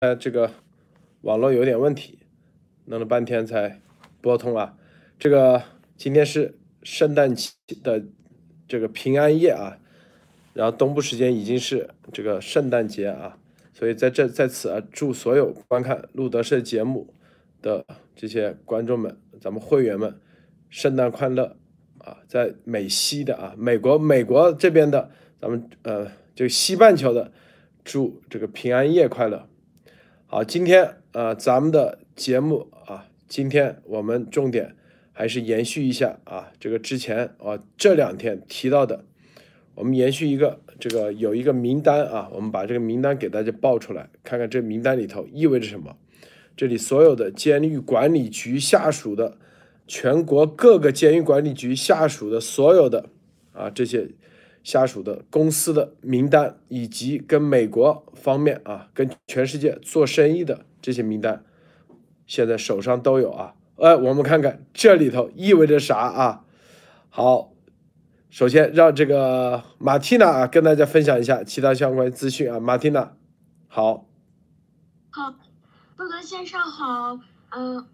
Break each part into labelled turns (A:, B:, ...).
A: 呃，这个网络有点问题，弄了半天才拨通啊。这个今天是圣诞节的这个平安夜啊，然后东部时间已经是这个圣诞节啊，所以在这在此啊，祝所有观看路德社节目的这些观众们，咱们会员们，圣诞快乐啊！在美西的啊，美国美国这边的，咱们呃，这个西半球的，祝这个平安夜快乐。好，今天呃，咱们的节目啊，今天我们重点还是延续一下啊，这个之前啊这两天提到的，我们延续一个这个有一个名单啊，我们把这个名单给大家报出来，看看这名单里头意味着什么。这里所有的监狱管理局下属的，全国各个监狱管理局下属的所有的啊这些。下属的公司的名单，以及跟美国方面啊，跟全世界做生意的这些名单，现在手上都有啊。呃，我们看看这里头意味着啥啊？好，首先让这个马蒂娜啊跟大家分享一下其他相关资讯啊。马蒂娜，好。
B: 好，布德先生好，嗯，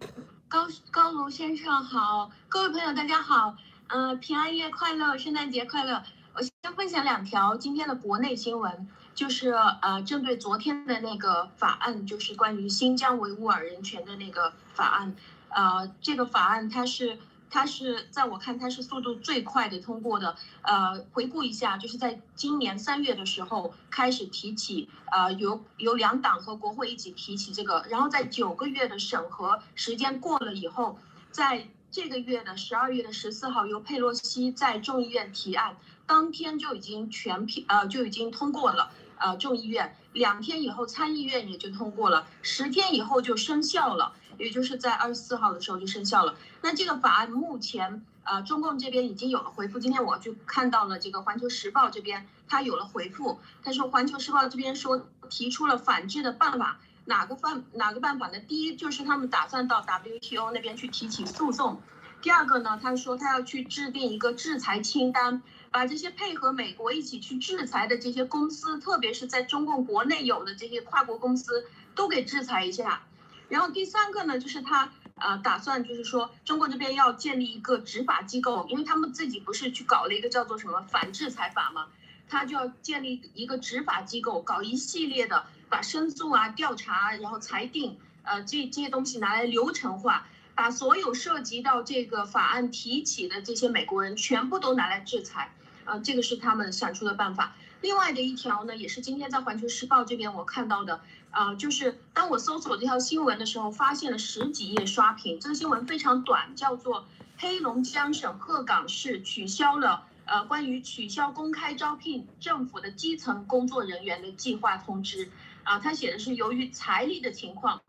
B: 高高卢先生好，各位朋友大家好，嗯，平安夜快乐，圣诞节快乐。我先分享两条今天的国内新闻，就是呃，针对昨天的那个法案，就是关于新疆维吾尔人权的那个法案，呃，这个法案它是它是在我看它是速度最快的通过的，呃，回顾一下，就是在今年三月的时候开始提起，呃，由由两党和国会一起提起这个，然后在九个月的审核时间过了以后，在这个月的十二月的十四号，由佩洛西在众议院提案。当天就已经全批呃就已经通过了，呃众议院两天以后参议院也就通过了，十天以后就生效了，也就是在二十四号的时候就生效了。那这个法案目前呃中共这边已经有了回复，今天我就看到了这个环球时报这边他有了回复，他说环球时报这边说提出了反制的办法，哪个办哪个办法呢？第一就是他们打算到 WTO 那边去提起诉讼，第二个呢，他说他要去制定一个制裁清单。把这些配合美国一起去制裁的这些公司，特别是在中共国内有的这些跨国公司，都给制裁一下。然后第三个呢，就是他呃打算就是说，中国这边要建立一个执法机构，因为他们自己不是去搞了一个叫做什么反制裁法嘛，他就要建立一个执法机构，搞一系列的把申诉啊、调查，然后裁定，呃这这些东西拿来流程化，把所有涉及到这个法案提起的这些美国人全部都拿来制裁。呃，这个是他们想出的办法。另外的一条呢，也是今天在环球时报这边我看到的，呃，就是当我搜索这条新闻的时候，发现了十几页刷屏。这个新闻非常短，叫做黑龙江省鹤岗市取消了呃关于取消公开招聘政府的基层工作人员的计划通知。啊，他写的是由于财力的情况，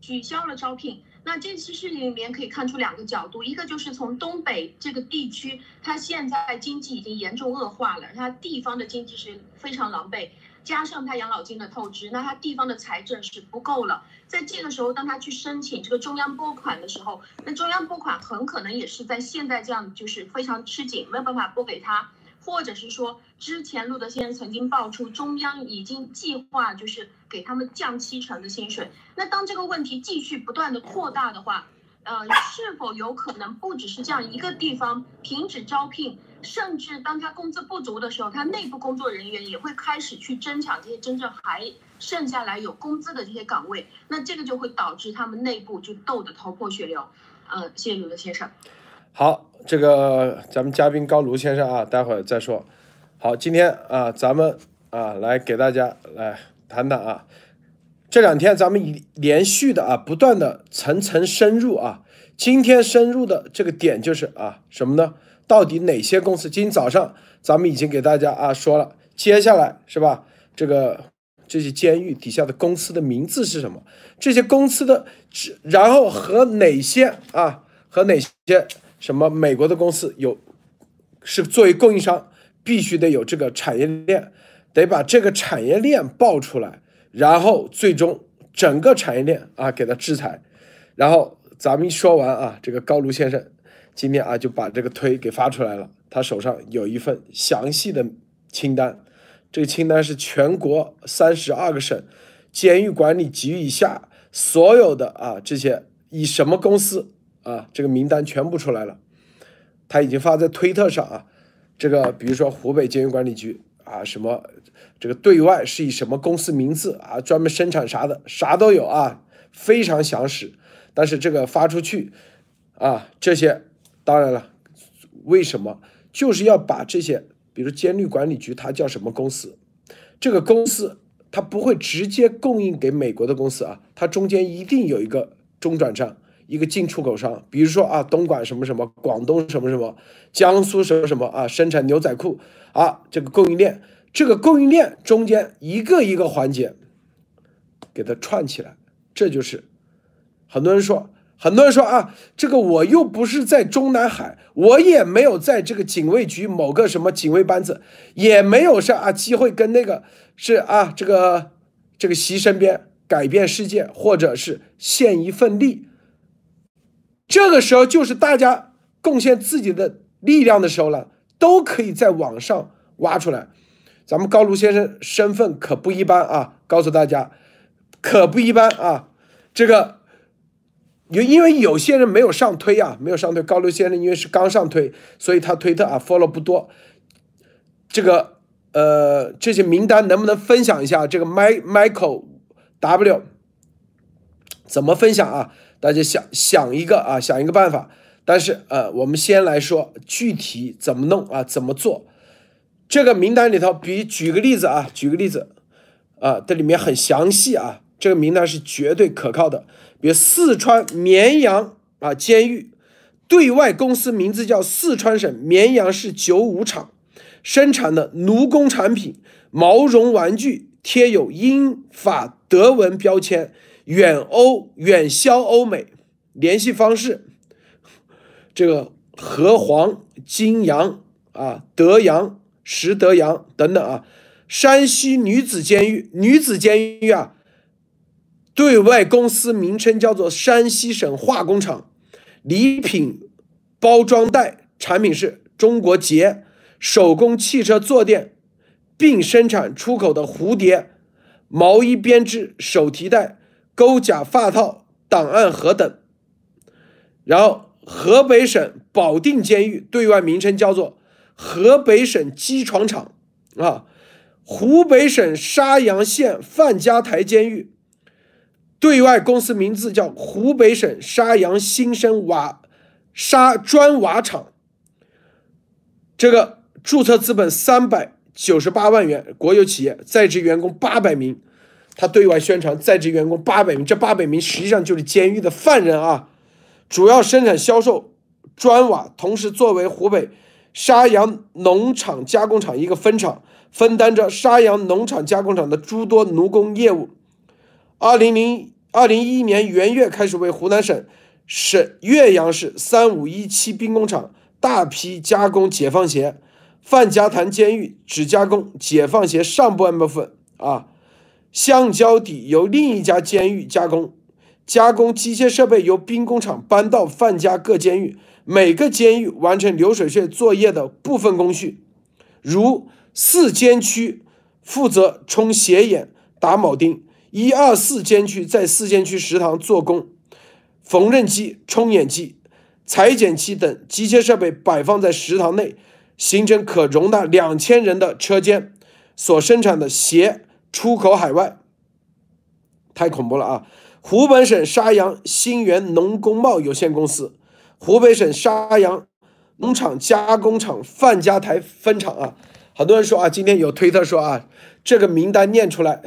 B: 取消了招聘。那这次事情里面可以看出两个角度，一个就是从东北这个地区，它现在经济已经严重恶化了，它地方的经济是非常狼狈，加上它养老金的透支，那它地方的财政是不够了。在这个时候，当他去申请这个中央拨款的时候，那中央拨款很可能也是在现在这样就是非常吃紧，没有办法拨给他。或者是说，之前路德先生曾经爆出中央已经计划就是给他们降七成的薪水。那当这个问题继续不断的扩大的话，呃，是否有可能不只是这样一个地方停止招聘，甚至当他工资不足的时候，他内部工作人员也会开始去争抢这些真正还剩下来有工资的这些岗位。那这个就会导致他们内部就斗得头破血流。呃，谢谢路德先生。
A: 好，这个咱们嘉宾高卢先生啊，待会儿再说。好，今天啊，咱们啊来给大家来谈谈啊，这两天咱们以连续的啊，不断的层层深入啊。今天深入的这个点就是啊，什么呢？到底哪些公司？今天早上咱们已经给大家啊说了，接下来是吧？这个这些监狱底下的公司的名字是什么？这些公司的，然后和哪些啊？和哪些？什么？美国的公司有是作为供应商，必须得有这个产业链，得把这个产业链爆出来，然后最终整个产业链啊给他制裁。然后咱们一说完啊，这个高卢先生今天啊就把这个推给发出来了，他手上有一份详细的清单，这个清单是全国三十二个省监狱管理局以下所有的啊这些以什么公司啊这个名单全部出来了，他已经发在推特上啊，这个比如说湖北监狱管理局啊什么这个对外是以什么公司名字啊专门生产啥的啥都有啊，非常详实。但是这个发出去啊这些当然了，为什么就是要把这些比如监狱管理局它叫什么公司，这个公司。它不会直接供应给美国的公司啊，它中间一定有一个中转站，一个进出口商，比如说啊，东莞什么什么，广东什么什么，江苏什么什么啊，生产牛仔裤啊，这个供应链，这个供应链中间一个一个环节给它串起来，这就是很多人说。很多人说啊，这个我又不是在中南海，我也没有在这个警卫局某个什么警卫班子，也没有是啊机会跟那个是啊这个这个习身边改变世界，或者是献一份力。这个时候就是大家贡献自己的力量的时候了，都可以在网上挖出来。咱们高卢先生身份可不一般啊，告诉大家，可不一般啊，这个。有因为有些人没有上推啊，没有上推。高卢先生因为是刚上推，所以他推特啊 follow 不多。这个呃，这些名单能不能分享一下？这个 My Michael W 怎么分享啊？大家想想一个啊，想一个办法。但是呃，我们先来说具体怎么弄啊，怎么做？这个名单里头，比举个例子啊，举个例子啊，这里面很详细啊，这个名单是绝对可靠的。比如四川绵阳啊监狱，对外公司名字叫四川省绵阳市九五厂，生产的奴工产品毛绒玩具贴有英法德文标签，远欧远销欧美。联系方式：这个和黄、金阳啊、德阳、石德阳等等啊。山西女子监狱，女子监狱啊。对外公司名称叫做山西省化工厂，礼品包装袋产品是中国结手工汽车坐垫，并生产出口的蝴蝶毛衣编织手提袋、勾甲发套、档案盒等。然后，河北省保定监狱对外名称叫做河北省机床厂啊，湖北省沙洋县范家台监狱。对外公司名字叫湖北省沙洋新生瓦沙砖瓦厂，这个注册资本三百九十八万元，国有企业，在职员工八百名。他对外宣传在职员工八百名，这八百名实际上就是监狱的犯人啊。主要生产销售砖瓦，同时作为湖北沙洋农场加工厂一个分厂，分担着沙洋农场加工厂的诸多奴工业务。二零零二零一一年元月开始为湖南省省岳阳市三五一七兵工厂大批加工解放鞋，范家潭监狱只加工解放鞋上半部分啊，橡胶底由另一家监狱加工，加工机械设备由兵工厂搬到范家各监狱，每个监狱完成流水线作业的部分工序，如四监区负责冲鞋眼、打铆钉。一二四监区在四监区食堂做工，缝纫机、冲眼机、裁剪机等机械设备摆放在食堂内，形成可容纳两千人的车间。所生产的鞋出口海外，太恐怖了啊！湖北省沙洋新源农工贸有限公司，湖北省沙洋农场加工厂范家台分厂啊！很多人说啊，今天有推特说啊，这个名单念出来。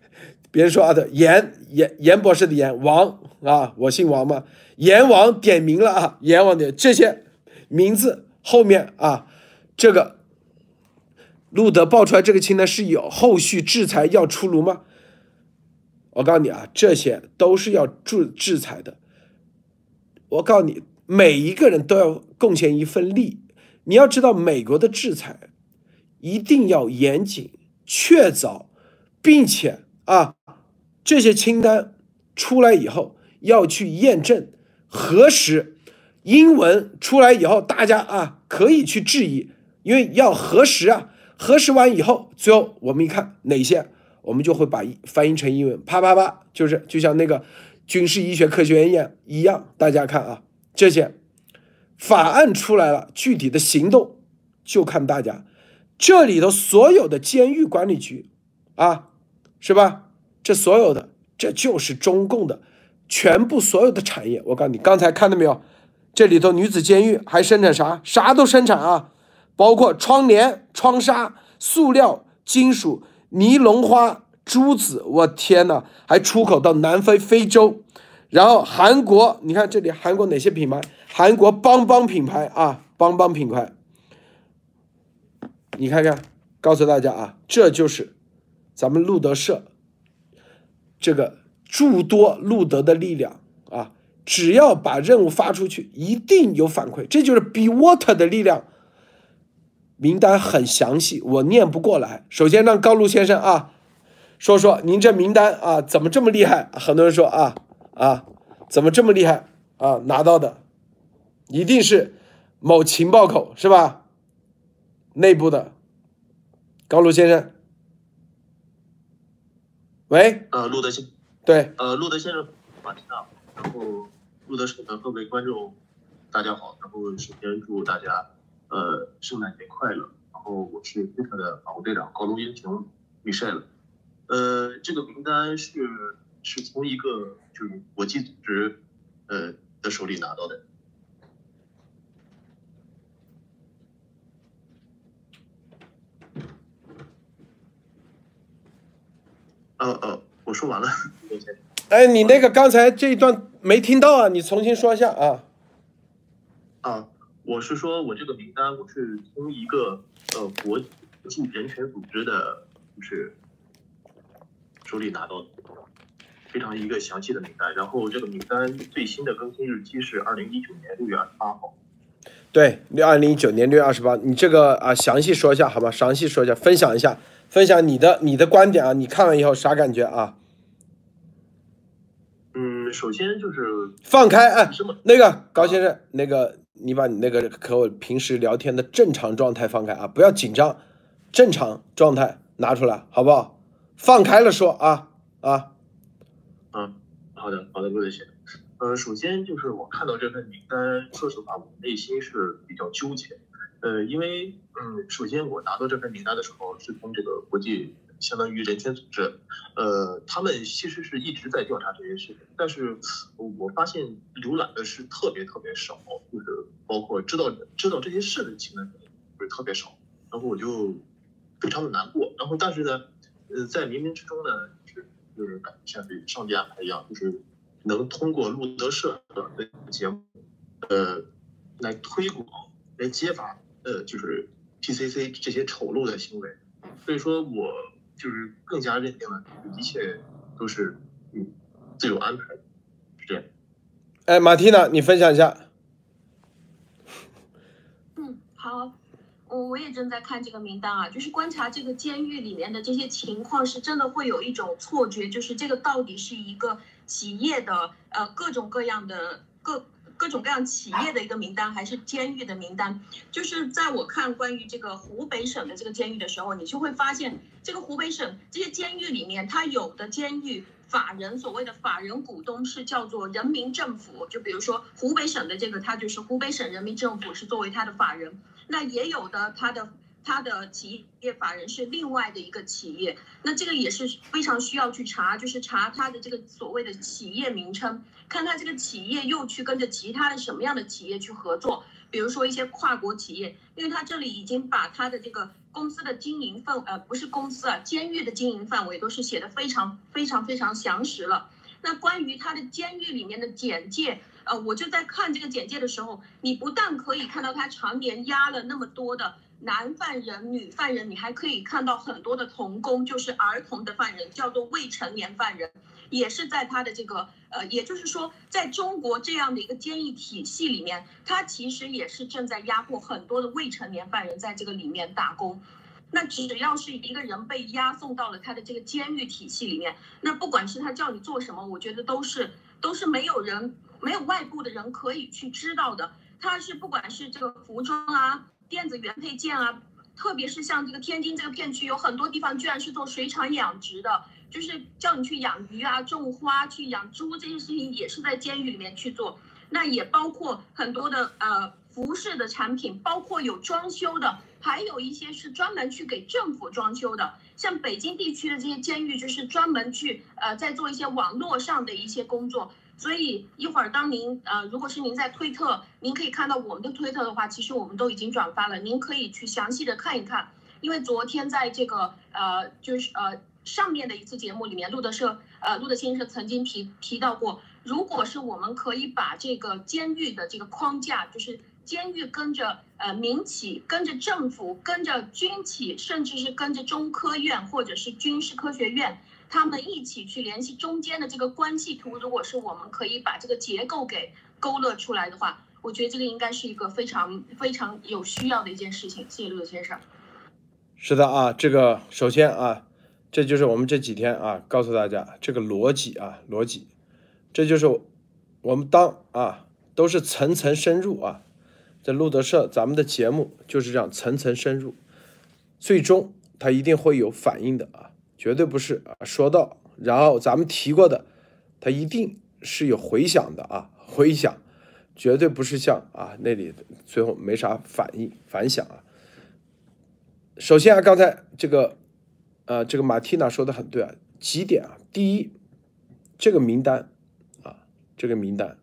A: 别人说啊的阎阎阎博士的阎王啊，我姓王嘛，阎王点名了啊，阎王点这些名字后面啊，这个路德爆出来这个清单是有后续制裁要出炉吗？我告诉你啊，这些都是要制制裁的。我告诉你，每一个人都要贡献一份力。你要知道，美国的制裁一定要严谨、确凿，并且啊。这些清单出来以后，要去验证、核实。英文出来以后，大家啊可以去质疑，因为要核实啊。核实完以后，最后我们一看哪些我们就会把翻译成英文，啪啪啪，就是就像那个军事医学科学院一样一样。大家看啊，这些法案出来了，具体的行动就看大家。这里头所有的监狱管理局啊，是吧？这所有的，这就是中共的全部所有的产业。我告诉你，刚才看到没有？这里头女子监狱还生产啥？啥都生产啊，包括窗帘、窗纱、塑料、金属、尼龙花、珠子。我天哪，还出口到南非、非洲。然后韩国，你看这里韩国哪些品牌？韩国邦邦品牌啊，邦邦品牌。你看看，告诉大家啊，这就是咱们路德社这个诸多路德的力量啊！只要把任务发出去，一定有反馈，这就是 Be Water 的力量。名单很详细，我念不过来。首先让高路先生啊说说您这名单啊怎么这么厉害？很多人说啊啊怎么这么厉害啊拿到的，一定是某情报口是吧？内部的高路先生，喂，
C: 呃，路德先，
A: 对，
C: 呃，路德先生，晚上好。然后，路德社的各位观众，大家好。然后，首先祝大家，呃，圣诞节快乐。然后，我是飞特的保护队长高中英雄 Michelle。呃，这个名单是是从一个就是国际组织，呃的手里拿到的。呃呃，我说完了。
A: 哎，你那个刚才这一段没听到啊，你重新说一下啊。
C: 啊，我是说我这个名单，我是从一个呃国际人权组织的，就是手里拿到的，非常一个详细的名单。然后这个名单最新的更新日期是二零一九年六月二十八号。
A: 对，六二零一九年六月二十八，你这个啊，详细说一下好吗？详细说一下，分享一下。分享你的你的观点啊，你看完以后啥感觉啊？
C: 嗯，首先就是
A: 放开哎，那个高先生，那个你把你那个和我平时聊天的正常状态放开啊，不要紧张，正常状态拿出来好不好？放开了说啊
C: 啊。嗯，好的好的，陆德先呃，首先就是我看到这份名单，说实话，我内心是比较纠结。呃，因为嗯，首先我拿到这份名单的时候，是从这个国际相当于人权组织，呃，他们其实是一直在调查这件事情，但是我发现浏览的是特别特别少，就是包括知道知道这些事情的人不是特别少，然后我就非常的难过，然后但是呢，呃，在冥冥之中呢，就是就是感觉像是上帝安排一样，就是能通过路德社的节目，呃，来推广，来揭发。呃，就是 PCC 这些丑陋的行为，所以说我就是更加认定了一切都是嗯自有安排，是这样。
A: 哎，马蒂娜，你分享一下。
B: 嗯，好，我我也正在看这个名单啊，就是观察这个监狱里面的这些情况，是真的会有一种错觉，就是这个到底是一个企业的呃各种各样的各。各种各样企业的一个名单，还是监狱的名单？就是在我看关于这个湖北省的这个监狱的时候，你就会发现，这个湖北省这些监狱里面，它有的监狱法人所谓的法人股东是叫做人民政府，就比如说湖北省的这个，它就是湖北省人民政府是作为它的法人。那也有的它的他的企业法人是另外的一个企业，那这个也是非常需要去查，就是查他的这个所谓的企业名称。看他这个企业又去跟着其他的什么样的企业去合作，比如说一些跨国企业，因为他这里已经把他的这个公司的经营范，呃，不是公司啊，监狱的经营范围都是写的非常非常非常详实了。那关于他的监狱里面的简介，呃，我就在看这个简介的时候，你不但可以看到他常年压了那么多的男犯人、女犯人，你还可以看到很多的童工，就是儿童的犯人，叫做未成年犯人。也是在他的这个呃，也就是说，在中国这样的一个监狱体系里面，他其实也是正在压迫很多的未成年犯人在这个里面打工。那只要是一个人被押送到了他的这个监狱体系里面，那不管是他叫你做什么，我觉得都是都是没有人没有外部的人可以去知道的。他是不管是这个服装啊、电子原配件啊。特别是像这个天津这个片区，有很多地方居然是做水产养殖的，就是叫你去养鱼啊、种花、去养猪这些事情，也是在监狱里面去做。那也包括很多的呃服饰的产品，包括有装修的，还有一些是专门去给政府装修的。像北京地区的这些监狱，就是专门去呃在做一些网络上的一些工作。所以一会儿当您呃，如果是您在推特，您可以看到我们的推特的话，其实我们都已经转发了，您可以去详细的看一看。因为昨天在这个呃，就是呃上面的一次节目里面，路德社呃路德先生曾经提提到过，如果是我们可以把这个监狱的这个框架，就是监狱跟着呃民企、跟着政府、跟着军企，甚至是跟着中科院或者是军事科学院。他们一起去联系中间的这个关系图，如果是我们可以把这个结构给勾勒出来的话，我觉得这个应该是一个非常非常有需要的一件事情。谢谢陆先生。
A: 是的啊，这个首先啊，这就是我们这几天啊告诉大家这个逻辑啊逻辑，这就是我们当啊都是层层深入啊，在路德社咱们的节目就是这样层层深入，最终它一定会有反应的啊。绝对不是啊，说到，然后咱们提过的，它一定是有回响的啊，回响，绝对不是像啊那里最后没啥反应反响啊。首先啊，刚才这个，呃，这个马蒂娜说的很对啊，几点啊，第一，这个名单啊，这个名单，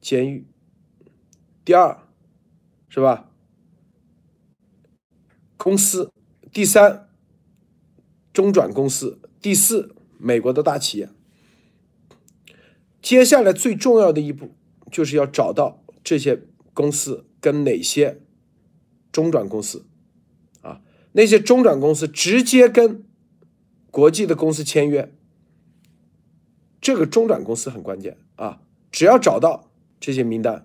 A: 监狱，第二，是吧？公司，第三。中转公司，第四，美国的大企业。接下来最重要的一步，就是要找到这些公司跟哪些中转公司，啊，那些中转公司直接跟国际的公司签约。这个中转公司很关键啊，只要找到这些名单，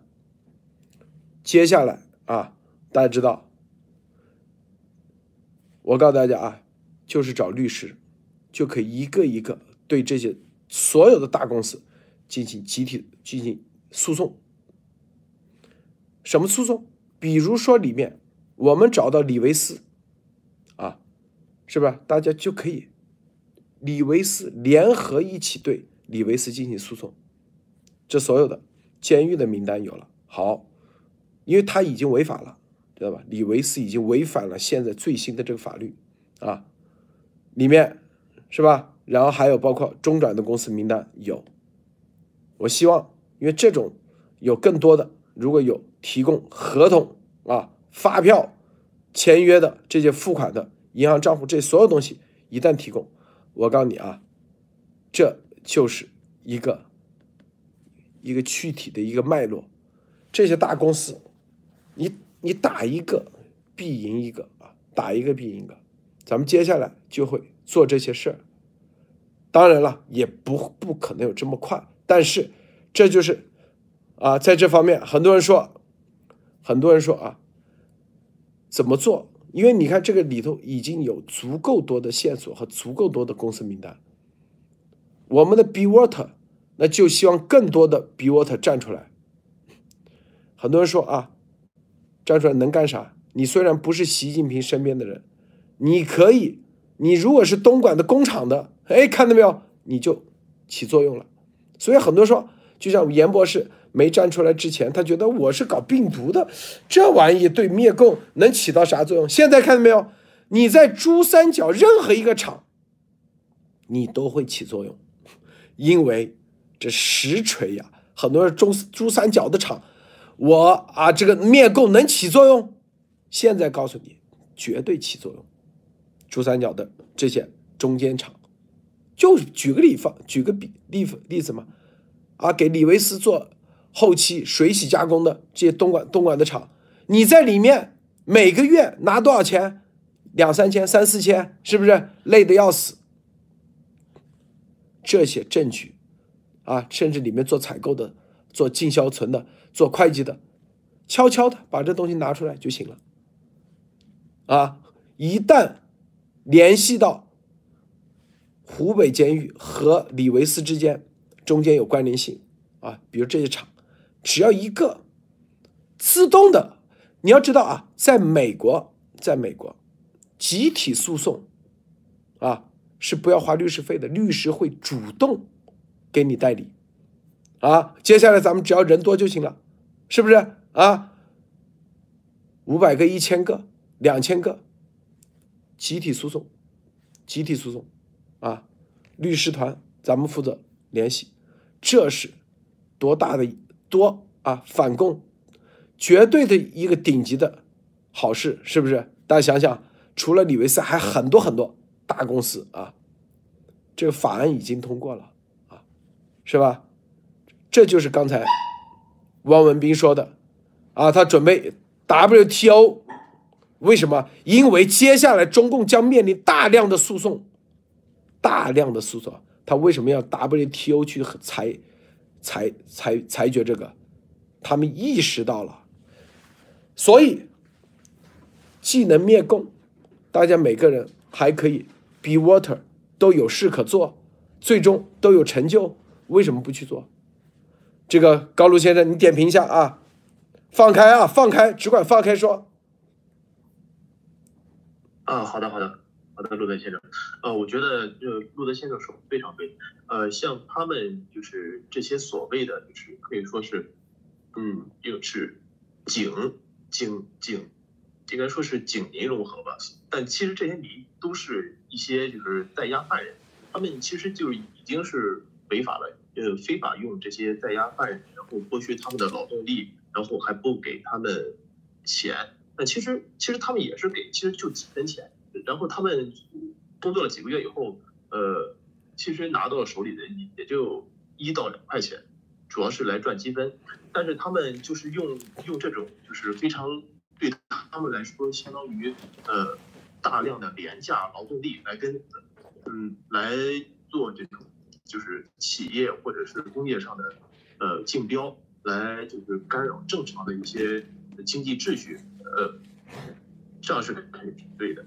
A: 接下来啊，大家知道，我告诉大家啊。就是找律师，就可以一个一个对这些所有的大公司进行集体进行诉讼。什么诉讼？比如说里面我们找到李维斯，啊，是吧？大家就可以李维斯联合一起对李维斯进行诉讼。这所有的监狱的名单有了，好，因为他已经违法了，知道吧？李维斯已经违反了现在最新的这个法律，啊。里面是吧？然后还有包括中转的公司名单有。我希望，因为这种有更多的，如果有提供合同啊、发票、签约的这些付款的银行账户，这所有东西一旦提供，我告诉你啊，这就是一个一个具体的一个脉络。这些大公司，你你打一个必赢一个啊，打一个必赢一个。咱们接下来就会做这些事儿，当然了，也不不可能有这么快，但是这就是啊，在这方面，很多人说，很多人说啊，怎么做？因为你看这个里头已经有足够多的线索和足够多的公司名单，我们的 B Water 那就希望更多的 B Water 站出来。很多人说啊，站出来能干啥？你虽然不是习近平身边的人。你可以，你如果是东莞的工厂的，哎，看到没有，你就起作用了。所以很多说，就像严博士没站出来之前，他觉得我是搞病毒的，这玩意对灭共能起到啥作用？现在看到没有，你在珠三角任何一个厂，你都会起作用，因为这实锤呀。很多人珠珠三角的厂，我啊，这个灭共能起作用，现在告诉你，绝对起作用。珠三角的这些中间厂，就举个例方，举个比例例子嘛，啊，给李维斯做后期水洗加工的这些东莞东莞的厂，你在里面每个月拿多少钱？两三千、三四千，是不是累得要死？这些证据啊，甚至里面做采购的、做进销存的、做会计的，悄悄的把这东西拿出来就行了。啊，一旦联系到湖北监狱和李维斯之间，中间有关联性啊，比如这一场，只要一个自动的，你要知道啊，在美国，在美国集体诉讼啊是不要花律师费的，律师会主动给你代理啊。接下来咱们只要人多就行了，是不是啊？五百个、一千个、两千个，集体诉讼，集体诉讼啊，律师团咱们负责联系，这是多大的多啊反共，绝对的一个顶级的好事，是不是？大家想想，除了李维斯，还很多很多大公司啊，这个法案已经通过了啊，是吧？这就是刚才汪文斌说的啊，他准备。WTO 为什么？因为接下来中共将面临大量的诉讼，大量的诉讼。他为什么要 WTO 去裁裁裁裁决这个？他们意识到了，所以既能灭共，大家每个人还可以 be water，都有事可做，最终都有成就。为什么不去做？这个高卢先生，你点评一下啊。放开啊！放开，只管放开说。
C: 啊，好的，好的，好的，路德先生。呃，我觉得这路德先生说非常对。呃，像他们就是这些所谓的，就是可以说是，嗯，就是警警警，应该说是警民融合吧。但其实这些民都是一些就是在押犯人，他们其实就已经是违法了，呃，非法用这些在押犯人，然后剥削他们的劳动力。然后还不给他们钱，那其实其实他们也是给，其实就几分钱。然后他们工作了几个月以后，呃，其实拿到了手里的也就一到两块钱，主要是来赚积分。但是他们就是用用这种就是非常对他们来说相当于呃大量的廉价劳动力来跟嗯来做这种就是企业或者是工业上的呃竞标。来就是干扰正常的一些经济秩序，呃，这样是肯定对的。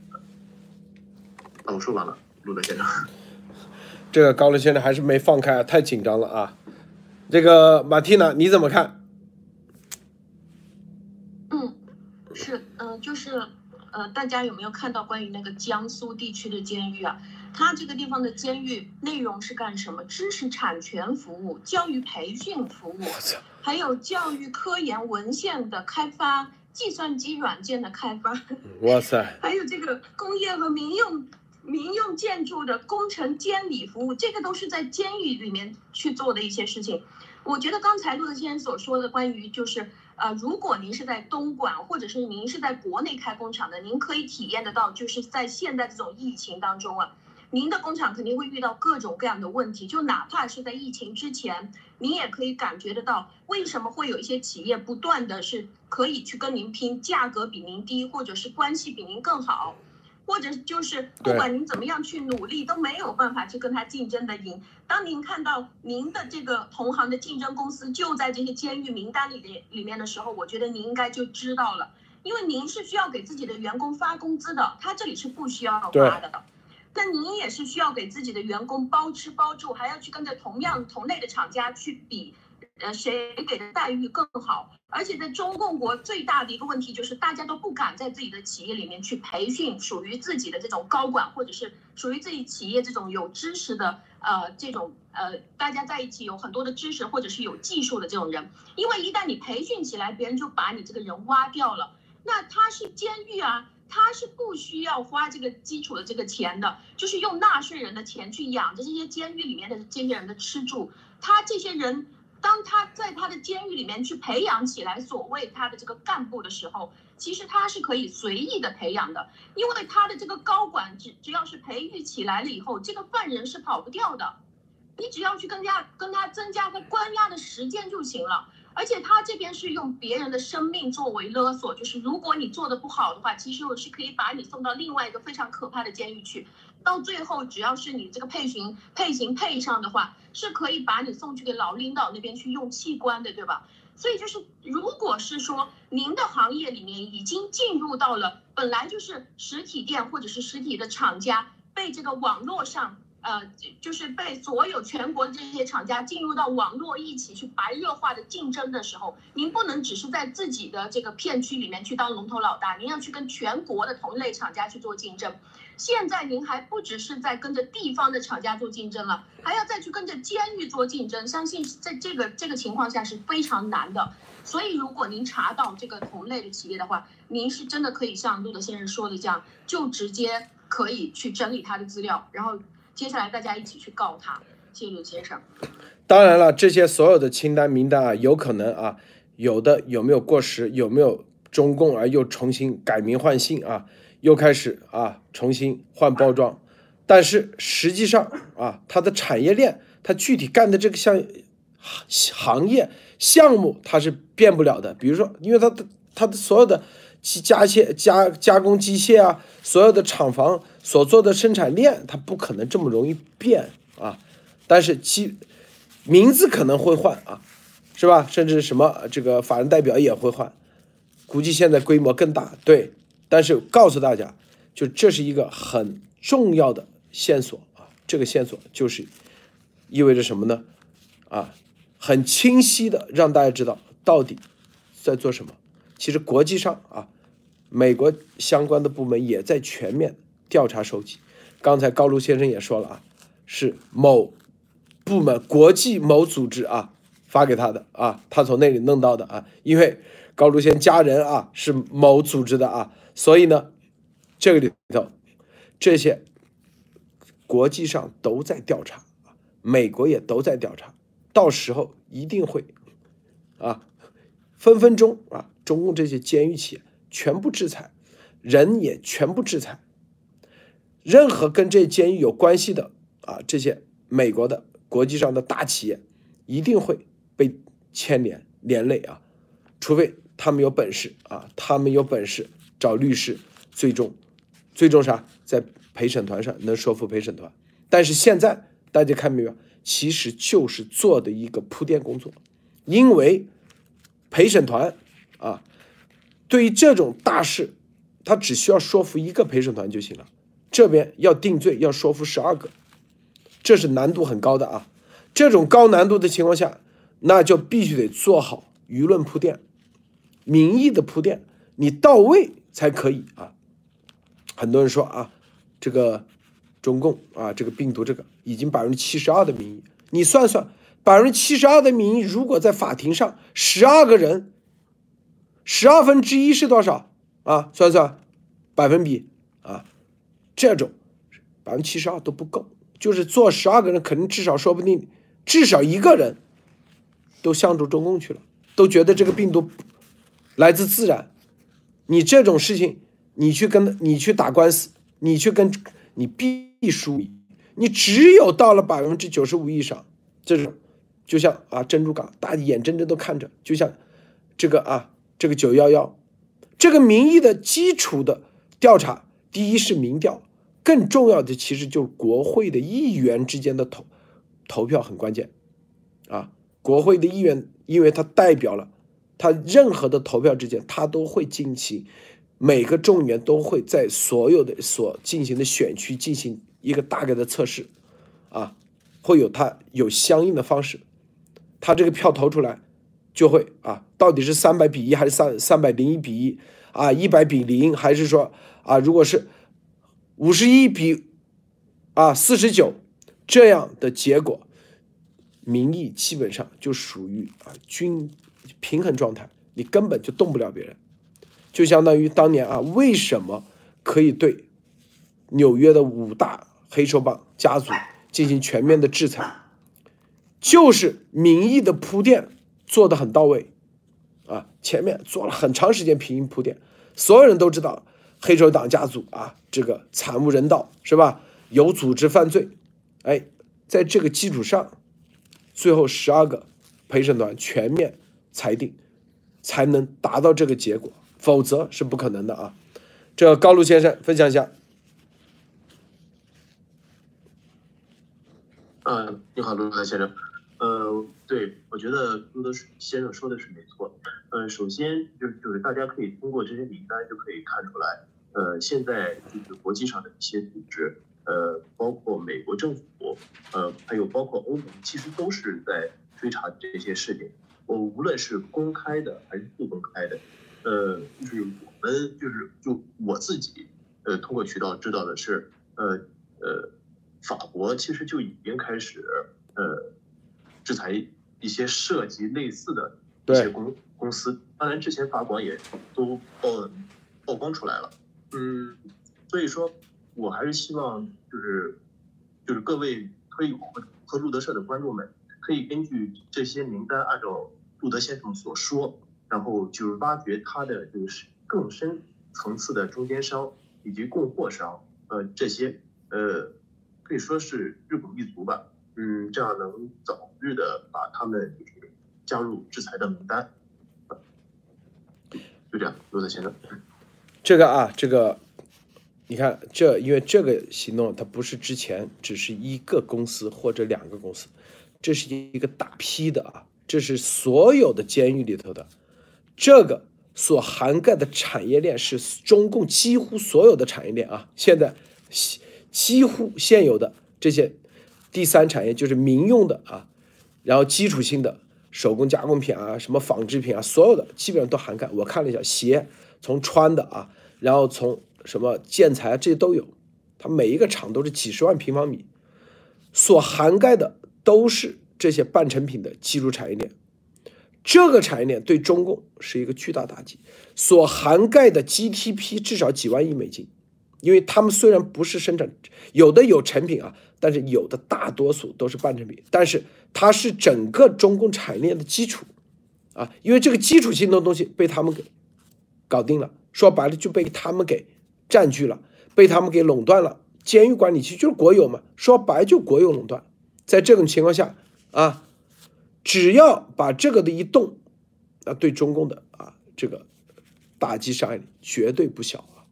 C: 那我说完了，陆德先生。
A: 这个高乐先生还是没放开，太紧张了啊。这个马蒂娜你怎么看？
B: 嗯，是，嗯，就是，呃，大家有没有看到关于那个江苏地区的监狱啊？它这个地方的监狱内容是干什么？知识产权服务、教育培训服务，还有教育科研文献的开发、计算机软件的开发。
A: 哇塞！
B: 还有这个工业和民用民用建筑的工程监理服务，这个都是在监狱里面去做的一些事情。我觉得刚才陆德先生所说的关于就是，呃，如果您是在东莞，或者是您是在国内开工厂的，您可以体验得到，就是在现在这种疫情当中啊。您的工厂肯定会遇到各种各样的问题，就哪怕是在疫情之前，您也可以感觉得到，为什么会有一些企业不断的是可以去跟您拼，价格比您低，或者是关系比您更好，或者就是不管您怎么样去努力，都没有办法去跟他竞争的赢。当您看到您的这个同行的竞争公司就在这些监狱名单里的里面的时候，我觉得您应该就知道了，因为您是需要给自己的员工发工资的，他这里是不需要发的。那您也是需要给自己的员工包吃包住，还要去跟着同样同类的厂家去比，呃，谁给的待遇更好？而且在中共国最大的一个问题就是，大家都不敢在自己的企业里面去培训属于自己的这种高管，或者是属于自己企业这种有知识的，呃，这种呃，大家在一起有很多的知识或者是有技术的这种人，因为一旦你培训起来，别人就把你这个人挖掉了，那他是监狱啊。他是不需要花这个基础的这个钱的，就是用纳税人的钱去养着这些监狱里面的这些人的吃住。他这些人，当他在他的监狱里面去培养起来所谓他的这个干部的时候，其实他是可以随意的培养的，因为他的这个高管只只要是培育起来了以后，这个犯人是跑不掉的，你只要去跟加跟他增加他关押的时间就行了。而且他这边是用别人的生命作为勒索，就是如果你做的不好的话，其实我是可以把你送到另外一个非常可怕的监狱去。到最后，只要是你这个配型配型配上的话，是可以把你送去给老领导那边去用器官的，对吧？所以就是，如果是说您的行业里面已经进入到了本来就是实体店或者是实体的厂家被这个网络上。呃，就是被所有全国这些厂家进入到网络一起去白热化的竞争的时候，您不能只是在自己的这个片区里面去当龙头老大，您要去跟全国的同类厂家去做竞争。现在您还不只是在跟着地方的厂家做竞争了，还要再去跟着监狱做竞争。相信在这个这个情况下是非常难的。所以，如果您查到这个同类的企业的话，您是真的可以像陆德先生说的这样，就直接可以去整理他的资料，然后接下来大家一起去告他。谢谢陆先生。
A: 当然了，这些所有的清单名单啊，有可能啊，有的有没有过时，有没有中共啊又重新改名换姓啊，又开始啊重新换包装，但是实际上啊，它的产业链，它具体干的这个项行行业项目，它是变不了的。比如说，因为它的它的所有的机加械加加工机械啊，所有的厂房所做的生产链，它不可能这么容易变啊。但是其名字可能会换啊，是吧？甚至什么这个法人代表也会换，估计现在规模更大。对，但是告诉大家，就这是一个很重要的线索啊。这个线索就是意味着什么呢？啊，很清晰的让大家知道到底在做什么。其实国际上啊，美国相关的部门也在全面调查收集。刚才高卢先生也说了啊，是某。部门国际某组织啊发给他的啊，他从那里弄到的啊，因为高卢先家人啊是某组织的啊，所以呢，这个里头这些国际上都在调查美国也都在调查，到时候一定会啊分分钟啊，中共这些监狱企业全部制裁，人也全部制裁，任何跟这监狱有关系的啊这些美国的。国际上的大企业一定会被牵连连累啊，除非他们有本事啊，他们有本事找律师，最终最终啥，在陪审团上能说服陪审团。但是现在大家看没有，其实就是做的一个铺垫工作，因为陪审团啊，对于这种大事，他只需要说服一个陪审团就行了，这边要定罪要说服十二个。这是难度很高的啊！这种高难度的情况下，那就必须得做好舆论铺垫、民意的铺垫，你到位才可以啊。很多人说啊，这个中共啊，这个病毒这个已经百分之七十二的民意，你算算，百分之七十二的民意，如果在法庭上十二个人，十二分之一是多少啊？算算百分比啊，这种百分之七十二都不够。就是做十二个人，肯定至少说不定，至少一个人都向着中共去了，都觉得这个病毒来自自然。你这种事情，你去跟你去打官司，你去跟你必输。你只有到了百分之九十五以上，这种就像啊珍珠港，大家眼睁睁都看着，就像这个啊这个九幺幺，这个民意的基础的调查，第一是民调。更重要的其实就是国会的议员之间的投投票很关键，啊，国会的议员，因为他代表了他任何的投票之间，他都会进行每个众议员都会在所有的所进行的选区进行一个大概的测试，啊，会有他有相应的方式，他这个票投出来就会啊，到底是三百比一还是三三百零一比一啊，一百比零还是说啊，如果是。五十一比啊四十九这样的结果，民意基本上就属于啊均平衡状态，你根本就动不了别人，就相当于当年啊为什么可以对纽约的五大黑手帮家族进行全面的制裁，就是民意的铺垫做的很到位啊，前面做了很长时间平铺垫，所有人都知道。黑手党家族啊，这个惨无人道是吧？有组织犯罪，哎，在这个基础上，最后十二个陪审团全面裁定，才能达到这个结果，否则是不可能的啊！这高路先生分享一下。
C: 嗯，你好，陆德先生。呃，对，我觉得陆德先生说的是没错。呃，首先就是就是大家可以通过这些名单就可以看出来，呃，现在就是国际上的一些组织，呃，包括美国政府呃，还有包括欧盟，其实都是在追查这些事情。我无论是公开的还是不公开的，呃，就是我们就是就我自己，呃，通过渠道知道的是，呃呃，法国其实就已经开始呃制裁一些涉及类似的一些公公司。当然，之前法广也都曝曝光出来了。嗯，所以说，我还是希望就是就是各位可以和和路德社的观众们。可以根据这些名单，按照路德先生所说，然后就是挖掘他的就是更深层次的中间商以及供货商，呃，这些呃可以说是日拱一卒吧，嗯，这样能早日的把他们就是加入制裁的名单。就这样，路德先生。
A: 这个啊，这个你看，这因为这个行动它不是之前只是一个公司或者两个公司。这是一个大批的啊，这是所有的监狱里头的，这个所涵盖的产业链是中共几乎所有的产业链啊。现在几乎现有的这些第三产业就是民用的啊，然后基础性的手工加工品啊，什么纺织品啊，所有的基本上都涵盖。我看了一下，鞋从穿的啊，然后从什么建材这些都有，它每一个厂都是几十万平方米，所涵盖的。都是这些半成品的基础产业链，这个产业链对中共是一个巨大打击，所涵盖的 GDP 至少几万亿美金，因为他们虽然不是生产，有的有成品啊，但是有的大多数都是半成品，但是它是整个中共产业链的基础啊，因为这个基础性的东西被他们给搞定了，说白了就被他们给占据了，被他们给垄断了。监狱管理区就是国有嘛，说白就国有垄断。在这种情况下啊，只要把这个的一动，那对中共的啊这个打击伤害绝对不小啊！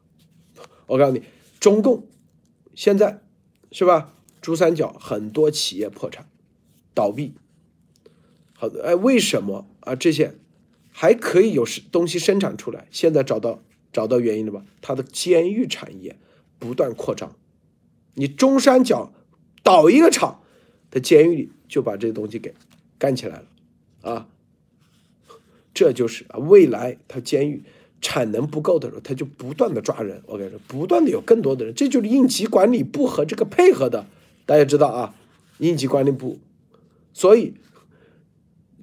A: 我告诉你，中共现在是吧？珠三角很多企业破产倒闭，好的哎，为什么啊？这些还可以有东西生产出来？现在找到找到原因了吧？它的监狱产业不断扩张，你中山角倒一个厂。在监狱里就把这些东西给干起来了，啊，这就是啊，未来他监狱产能不够的时候，他就不断的抓人。我跟你说，不断的有更多的人，这就是应急管理部和这个配合的。大家知道啊，应急管理部，所以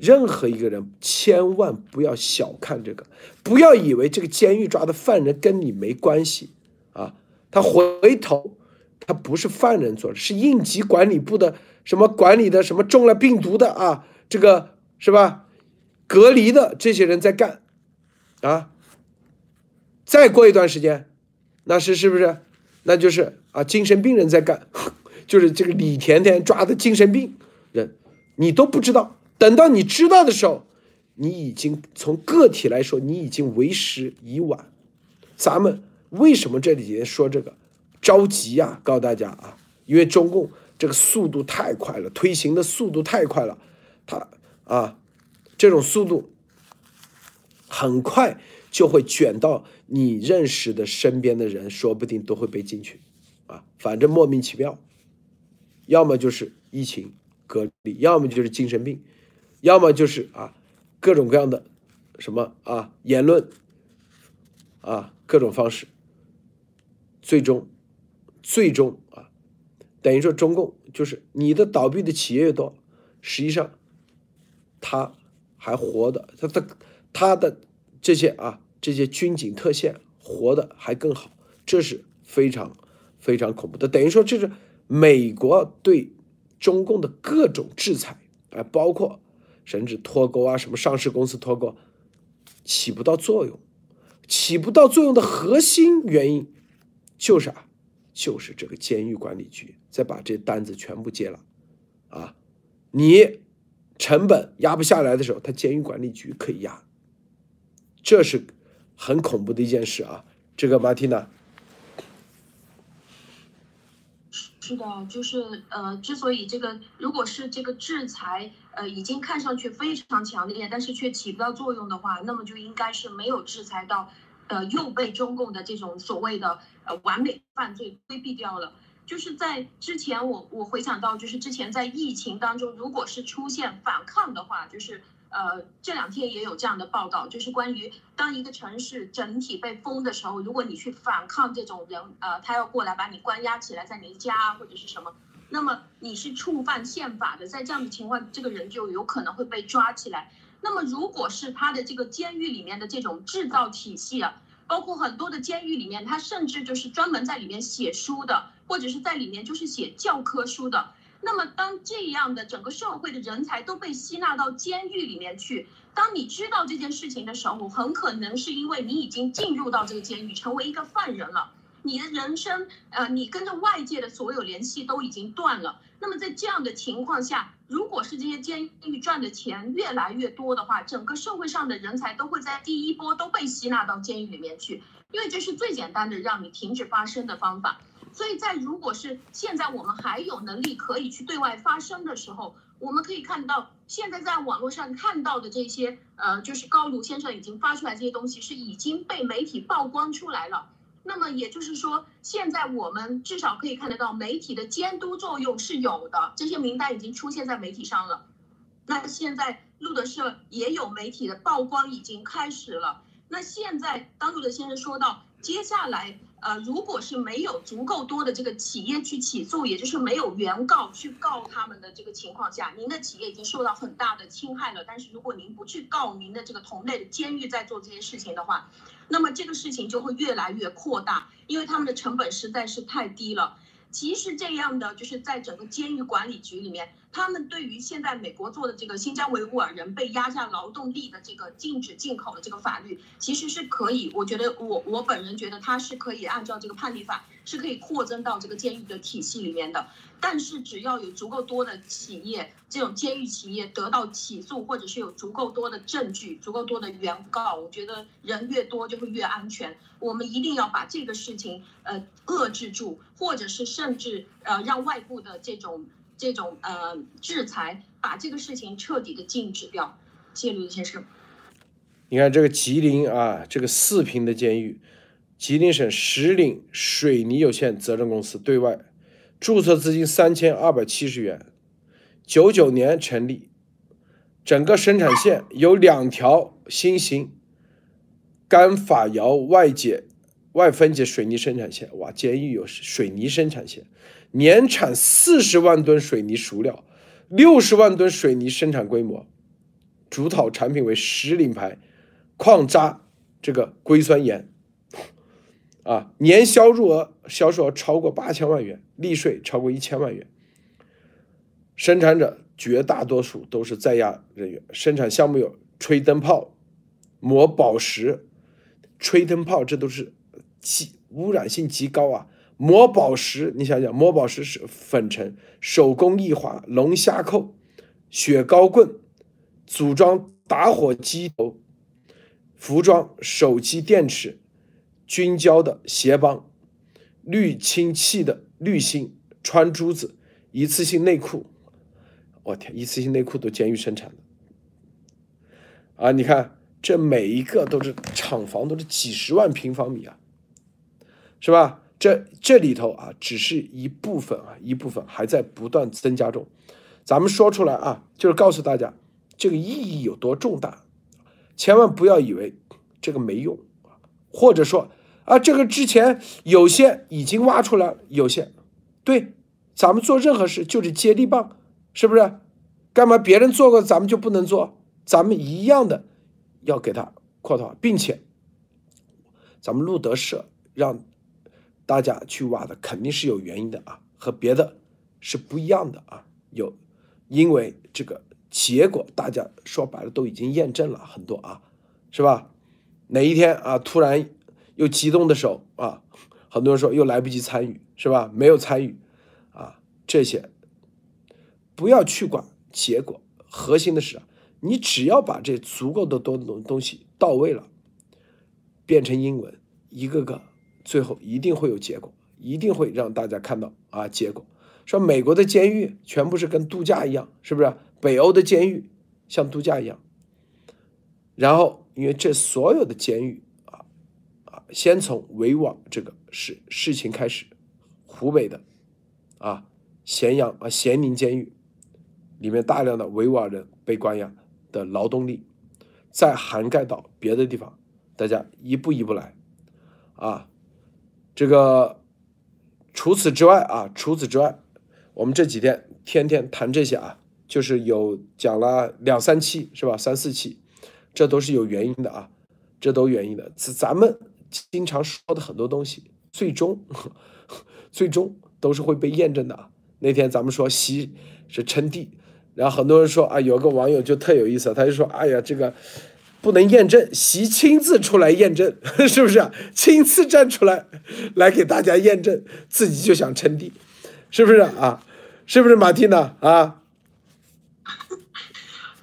A: 任何一个人千万不要小看这个，不要以为这个监狱抓的犯人跟你没关系啊，他回头他不是犯人做的，是应急管理部的。什么管理的什么中了病毒的啊，这个是吧？隔离的这些人在干，啊，再过一段时间，那是是不是？那就是啊，精神病人在干，就是这个李甜甜抓的精神病人，你都不知道。等到你知道的时候，你已经从个体来说，你已经为时已晚。咱们为什么这里边说这个着急呀？告诉大家啊，因为中共。这个速度太快了，推行的速度太快了，它啊，这种速度很快就会卷到你认识的身边的人，说不定都会被进去啊，反正莫名其妙，要么就是疫情隔离，要么就是精神病，要么就是啊各种各样的什么啊言论啊各种方式，最终最终啊。等于说，中共就是你的倒闭的企业越多，实际上，他还活的，他的他的这些啊这些军警特线活的还更好，这是非常非常恐怖的。等于说，这是美国对中共的各种制裁啊，包括甚至脱钩啊，什么上市公司脱钩，起不到作用，起不到作用的核心原因就是啊。就是这个监狱管理局再把这单子全部接了，啊，你成本压不下来的时候，他监狱管理局可以压，这是很恐怖的一件事啊。这个马蒂娜，
B: 是的，就是呃，之所以这个如果是这个制裁呃已经看上去非常强烈，但是却起不到作用的话，那么就应该是没有制裁到。呃，又被中共的这种所谓的呃完美犯罪规避掉了。就是在之前我我回想到，就是之前在疫情当中，如果是出现反抗的话，就是呃这两天也有这样的报道，就是关于当一个城市整体被封的时候，如果你去反抗这种人，呃他要过来把你关押起来在你的家或者是什么，那么你是触犯宪法的，在这样的情况，这个人就有可能会被抓起来。那么如果是他的这个监狱里面的这种制造体系啊。包括很多的监狱里面，他甚至就是专门在里面写书的，或者是在里面就是写教科书的。那么，当这样的整个社会的人才都被吸纳到监狱里面去，当你知道这件事情的时候，很可能是因为你已经进入到这个监狱，成为一个犯人了。你的人生，呃，你跟着外界的所有联系都已经断了。那么在这样的情况下，如果是这些监狱赚的钱越来越多的话，整个社会上的人才都会在第一波都被吸纳到监狱里面去，因为这是最简单的让你停止发声的方法。所以在如果是现在我们还有能力可以去对外发声的时候，我们可以看到现在在网络上看到的这些，呃，就是高卢先生已经发出来这些东西是已经被媒体曝光出来了。那么也就是说，现在我们至少可以看得到媒体的监督作用是有的，这些名单已经出现在媒体上了。那现在路德社也有媒体的曝光已经开始了。那现在当路德先生说到，接下来。呃，如果是没有足够多的这个企业去起诉，也就是没有原告去告他们的这个情况下，您的企业已经受到很大的侵害了。但是如果您不去告您的这个同类的监狱在做这些事情的话，那么这个事情就会越来越扩大，因为他们的成本实在是太低了。其实这样的就是在整个监狱管理局里面。他们对于现在美国做的这个新疆维吾尔人被压下劳动力的这个禁止进口的这个法律，其实是可以，我觉得我我本人觉得它是可以按照这个判例法是可以扩增到这个监狱的体系里面的。但是只要有足够多的企业，这种监狱企业得到起诉，或者是有足够多的证据、足够多的原告，我觉得人越多就会越安全。我们一定要把这个事情呃遏制住，或者是甚至呃让外部的这种。这种呃制裁，把这个事情彻底的禁止掉。谢谢刘先生。
A: 你看这个吉林啊，这个四平的监狱，吉林省石岭水泥有限责任公司对外注册资金三千二百七十元，九九年成立，整个生产线有两条新型干法窑外解外分解水泥生产线。哇，监狱有水泥生产线。年产四十万吨水泥熟料，六十万吨水泥生产规模，主导产品为石岭牌矿渣这个硅酸盐，啊，年销入额销售额超过八千万元，利税超过一千万元。生产者绝大多数都是在押人员，生产项目有吹灯泡、磨宝石、吹灯泡，这都是极污染性极高啊。磨宝石，你想想，磨宝石是粉尘、手工艺滑、龙虾扣、雪糕棍、组装打火机头、服装、手机电池、军胶的鞋帮、滤清器的滤芯、穿珠子、一次性内裤。我天，一次性内裤都监狱生产的啊！你看，这每一个都是厂房，都是几十万平方米啊，是吧？这这里头啊，只是一部分啊，一部分还在不断增加中。咱们说出来啊，就是告诉大家这个意义有多重大，千万不要以为这个没用或者说啊，这个之前有些已经挖出来，有些对，咱们做任何事就是接力棒，是不是？干嘛别人做过，咱们就不能做？咱们一样的要给他扩大，并且咱们路德社让。大家去挖的肯定是有原因的啊，和别的是不一样的啊。有，因为这个结果大家说白了都已经验证了很多啊，是吧？哪一天啊突然又激动的时候啊，很多人说又来不及参与，是吧？没有参与啊，这些不要去管结果，核心的是你只要把这足够的多东东西到位了，变成英文，一个个。最后一定会有结果，一定会让大家看到啊！结果说美国的监狱全部是跟度假一样，是不是？北欧的监狱像度假一样。然后，因为这所有的监狱啊啊，先从围网这个事事情开始，湖北的啊，咸阳啊，咸宁监狱里面大量的维吾尔人被关押的劳动力，再涵盖到别的地方，大家一步一步来啊。这个除此之外啊，除此之外，我们这几天天天谈这些啊，就是有讲了两三期是吧？三四期，这都是有原因的啊，这都原因的。咱咱们经常说的很多东西，最终 最终都是会被验证的啊。那天咱们说习是称帝，然后很多人说啊，有个网友就特有意思，他就说，哎呀，这个。不能验证，习亲自出来验证，是不是？亲自站出来，来给大家验证，自己就想称帝，是不是啊？是不是马蒂娜啊？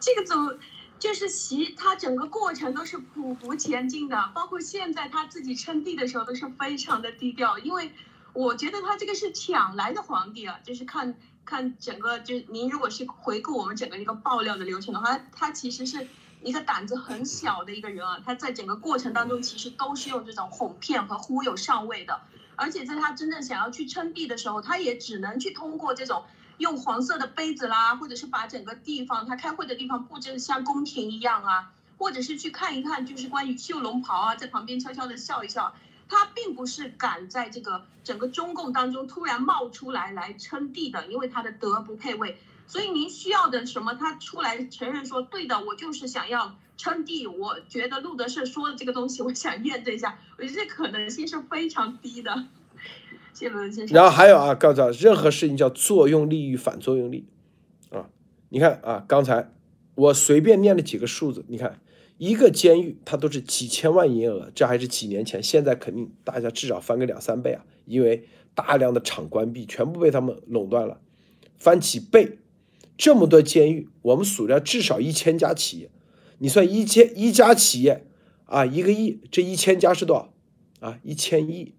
B: 这个总就是习，他整个过程都是匍匐前进的，包括现在他自己称帝的时候都是非常的低调，因为我觉得他这个是抢来的皇帝啊，就是看看整个，就是您如果是回顾我们整个一个爆料的流程的话，他其实是。一个胆子很小的一个人啊，他在整个过程当中其实都是用这种哄骗和忽悠上位的，而且在他真正想要去称帝的时候，他也只能去通过这种用黄色的杯子啦，或者是把整个地方他开会的地方布置的像宫廷一样啊，或者是去看一看就是关于绣龙袍啊，在旁边悄悄的笑一笑，他并不是敢在这个整个中共当中突然冒出来来称帝的，因为他的德不配位。所以您需要的什么？他出来承认说，对的，我就是想要称帝。我觉得路德社说的这个东西，我想验证一下。我觉得这可能性是非常低的。谢伦先生。
A: 然后还有啊，告诉任何事情叫作用力与反作用力啊。你看啊，刚才我随便念了几个数字，你看一个监狱它都是几千万营业额，这还是几年前，现在肯定大家至少翻个两三倍啊，因为大量的厂关闭，全部被他们垄断了，翻几倍。这么多监狱，我们数了至少一千家企业，你算一千一家企业啊，一个亿，这一千家是多少啊？一千亿。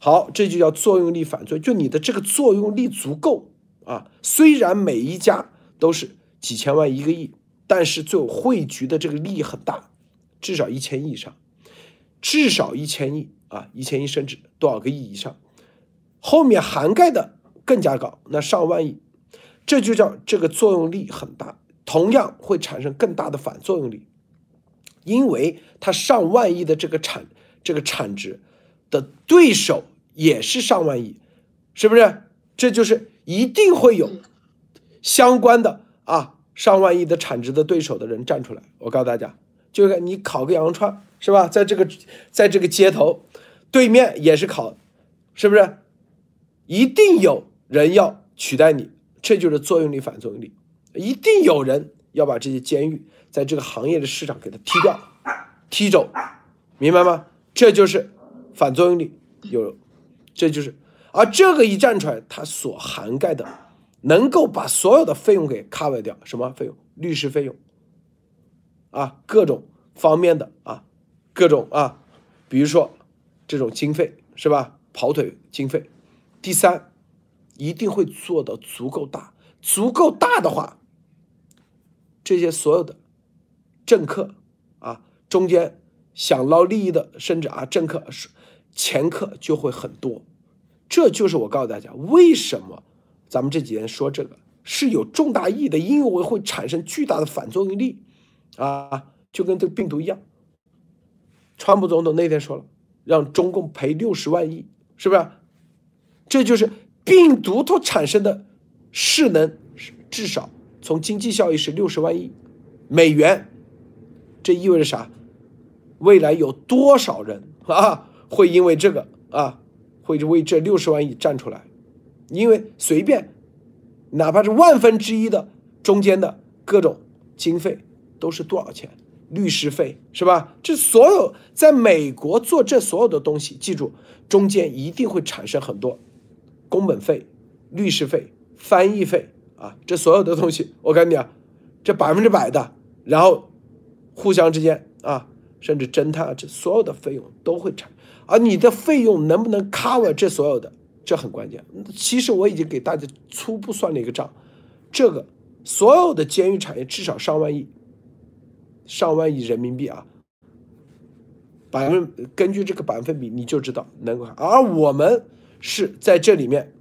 A: 好，这就叫作用力反作用，就你的这个作用力足够啊。虽然每一家都是几千万一个亿，但是最后汇聚的这个利益很大，至少一千亿以上，至少一千亿啊，一千亿甚至多少个亿以上，后面涵盖的更加高，那上万亿。这就叫这个作用力很大，同样会产生更大的反作用力，因为它上万亿的这个产这个产值的对手也是上万亿，是不是？这就是一定会有相关的啊上万亿的产值的对手的人站出来。我告诉大家，就是你烤个羊肉串是吧？在这个在这个街头对面也是烤，是不是？一定有人要取代你。这就是作用力反作用力，一定有人要把这些监狱在这个行业的市场给它踢掉、踢走，明白吗？这就是反作用力，有，这就是，而这个一站出来，它所涵盖的，能够把所有的费用给 cover 掉，什么费用？律师费用，啊，各种方面的啊，各种啊，比如说这种经费是吧？跑腿经费，第三。一定会做的足够大，足够大的话，这些所有的政客啊，中间想捞利益的，甚至啊政客、是前客就会很多。这就是我告诉大家，为什么咱们这几天说这个是有重大意义的，因为会产生巨大的反作用力啊，就跟这个病毒一样。川普总统那天说了，让中共赔六十万亿，是不是？这就是。病毒它产生的势能至少从经济效益是六十万亿美元，这意味着啥？未来有多少人啊会因为这个啊会为这六十万亿站出来？因为随便哪怕是万分之一的中间的各种经费都是多少钱？律师费是吧？这所有在美国做这所有的东西，记住中间一定会产生很多。工本费、律师费、翻译费啊，这所有的东西，我跟你讲，这百分之百的，然后互相之间啊，甚至侦探啊，这所有的费用都会产，而你的费用能不能 cover 这所有的，这很关键。其实我已经给大家初步算了一个账，这个所有的监狱产业至少上万亿，上万亿人民币啊，百分根据这个百分比你就知道能够，而我们。是在这里面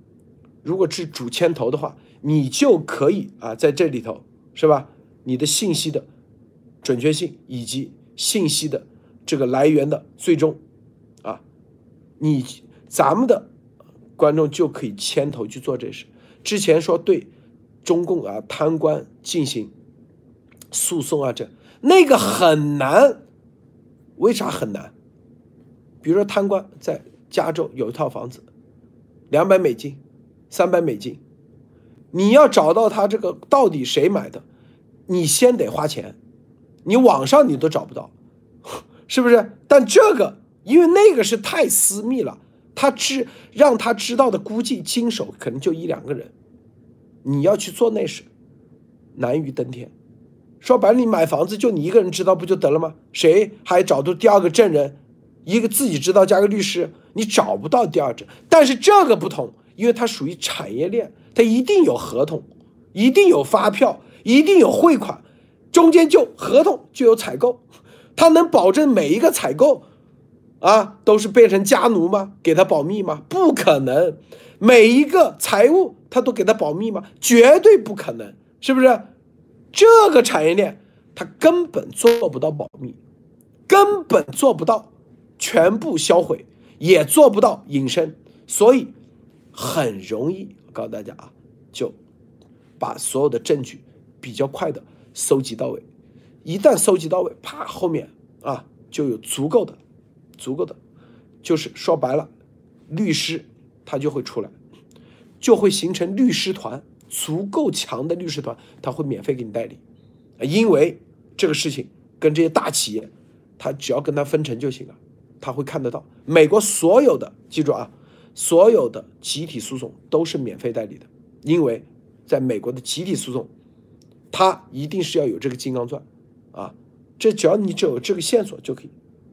A: 如果是主牵头的话，你就可以啊在这里头是吧？你的信息的准确性以及信息的这个来源的最终啊，你咱们的观众就可以牵头去做这事。之前说对中共啊贪官进行诉讼啊，这那个很难，为啥很难？比如说贪官在加州有一套房子，两百美金。三百美金，你要找到他这个到底谁买的，你先得花钱，你网上你都找不到，是不是？但这个因为那个是太私密了，他知让他知道的估计经手可能就一两个人，你要去做那事，难于登天。说白了，你买房子就你一个人知道不就得了吗？谁还找到第二个证人？一个自己知道加个律师，你找不到第二者。但是这个不同。因为它属于产业链，它一定有合同，一定有发票，一定有汇款，中间就合同就有采购，它能保证每一个采购，啊，都是变成家奴吗？给他保密吗？不可能，每一个财务他都给他保密吗？绝对不可能，是不是？这个产业链它根本做不到保密，根本做不到全部销毁，也做不到隐身，所以。很容易，我告诉大家啊，就把所有的证据比较快的收集到位。一旦收集到位，啪，后面啊就有足够的、足够的，就是说白了，律师他就会出来，就会形成律师团，足够强的律师团，他会免费给你代理，因为这个事情跟这些大企业，他只要跟他分成就行了，他会看得到。美国所有的，记住啊。所有的集体诉讼都是免费代理的，因为在美国的集体诉讼，他一定是要有这个金刚钻，啊，这只要你只有这个线索就可以。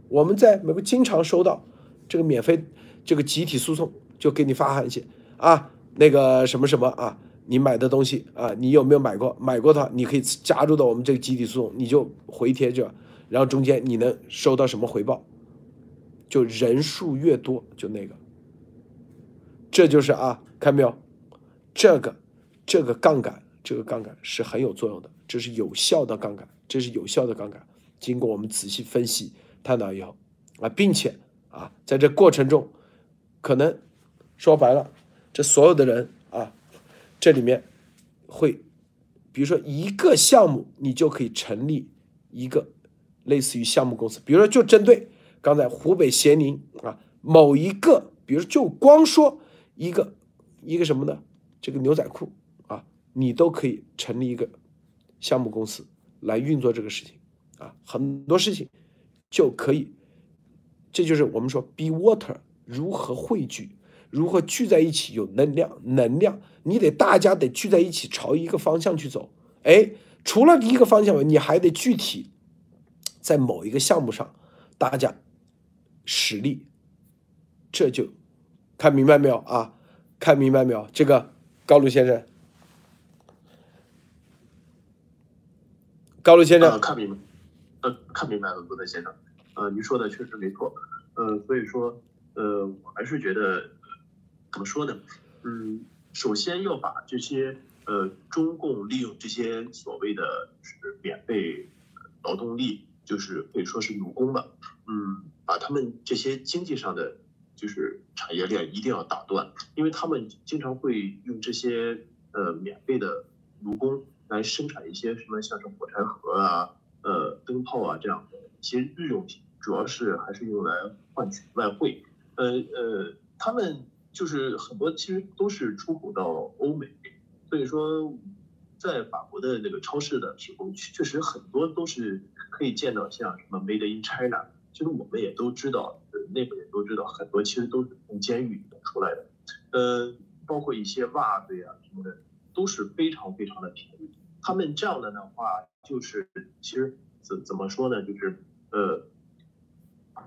A: 我们在美国经常收到这个免费这个集体诉讼，就给你发函信啊，那个什么什么啊，你买的东西啊，你有没有买过？买过的话，你可以加入到我们这个集体诉讼，你就回贴着，然后中间你能收到什么回报？就人数越多，就那个。这就是啊，看没有？这个，这个杠杆，这个杠杆是很有作用的，这是有效的杠杆，这是有效的杠杆。经过我们仔细分析探讨以后啊，并且啊，在这过程中，可能说白了，这所有的人啊，这里面会，比如说一个项目，你就可以成立一个类似于项目公司，比如说就针对刚才湖北咸宁啊某一个，比如就光说。一个一个什么呢？这个牛仔裤啊，你都可以成立一个项目公司来运作这个事情啊，很多事情就可以。这就是我们说 “be water” 如何汇聚，如何聚在一起有能量，能量你得大家得聚在一起朝一个方向去走。哎，除了一个方向，你还得具体在某一个项目上大家实力，这就。看明白没有啊？看明白没有？这个高露先生，高露先生，
C: 看明白，呃，看明白了，罗德先生，呃，您说的确实没错，呃，所以说，呃，我还是觉得，怎么说呢？嗯，首先要把这些，呃，中共利用这些所谓的是免费劳动力，就是可以说是奴工吧，嗯，把他们这些经济上的。就是产业链一定要打断，因为他们经常会用这些呃免费的奴工来生产一些什么像是火柴盒啊、呃灯泡啊这样的一些日用品，主要是还是用来换取外汇。呃呃，他们就是很多其实都是出口到欧美，所以说在法国的那个超市的时候，确实很多都是可以见到像什么 Made in China。其实我们也都知道，呃，内部也都知道，很多其实都是从监狱里出来的，呃，包括一些袜子呀什么的，都是非常非常的便宜。他们这样的的话，就是其实怎怎么说呢，就是呃，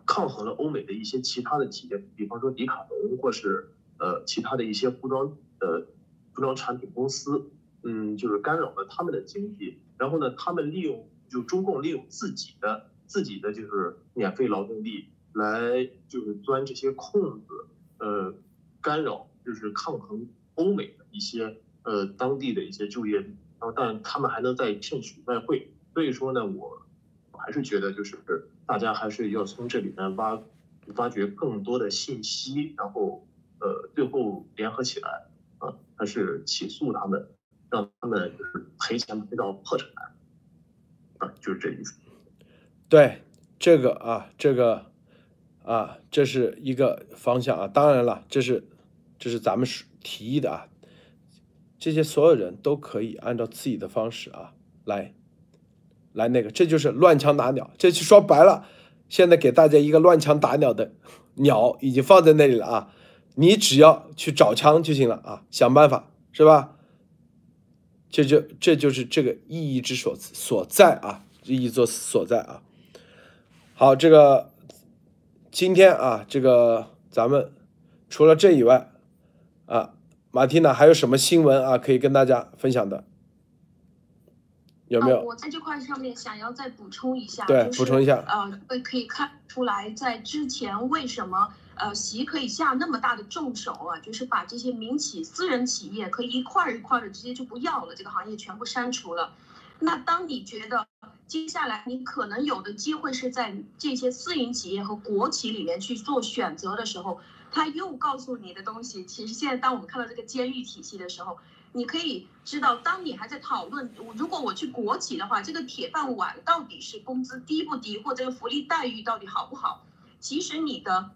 C: 抗衡了欧美的一些其他的企业，比方说迪卡侬或是呃其他的一些服装呃服装产品公司，嗯，就是干扰了他们的经济。然后呢，他们利用就中共利用自己的。自己的就是免费劳动力来就是钻这些空子，呃，干扰就是抗衡欧美的一些呃当地的一些就业，然后但他们还能再骗取外汇，所以说呢，我我还是觉得就是大家还是要从这里面挖挖掘更多的信息，然后呃最后联合起来啊，还是起诉他们，让他们就是赔钱赔到破产啊，就是这意思。
A: 对这个啊，这个啊，这是一个方向啊。当然了，这是这是咱们提议的啊。这些所有人都可以按照自己的方式啊来来那个，这就是乱枪打鸟。这就说白了，现在给大家一个乱枪打鸟的 鸟已经放在那里了啊，你只要去找枪就行了啊，想办法是吧？这就这就是这个意义之所所在啊，意义所所在啊。好，这个今天啊，这个咱们除了这以外啊，马蒂娜还有什么新闻啊可以跟大家分享的？有没有？
B: 呃我在这块上面想要再补充一下，
A: 对
B: 就是
A: 补充一下
B: 呃，会可以看出来，在之前为什么呃习可以下那么大的重手啊，就是把这些民企、私人企业可以一块儿一块的直接就不要了，这个行业全部删除了。那当你觉得接下来你可能有的机会是在这些私营企业和国企里面去做选择的时候，他又告诉你的东西，其实现在当我们看到这个监狱体系的时候，你可以知道，当你还在讨论，如果我去国企的话，这个铁饭碗到底是工资低不低，或者福利待遇到底好不好？其实你的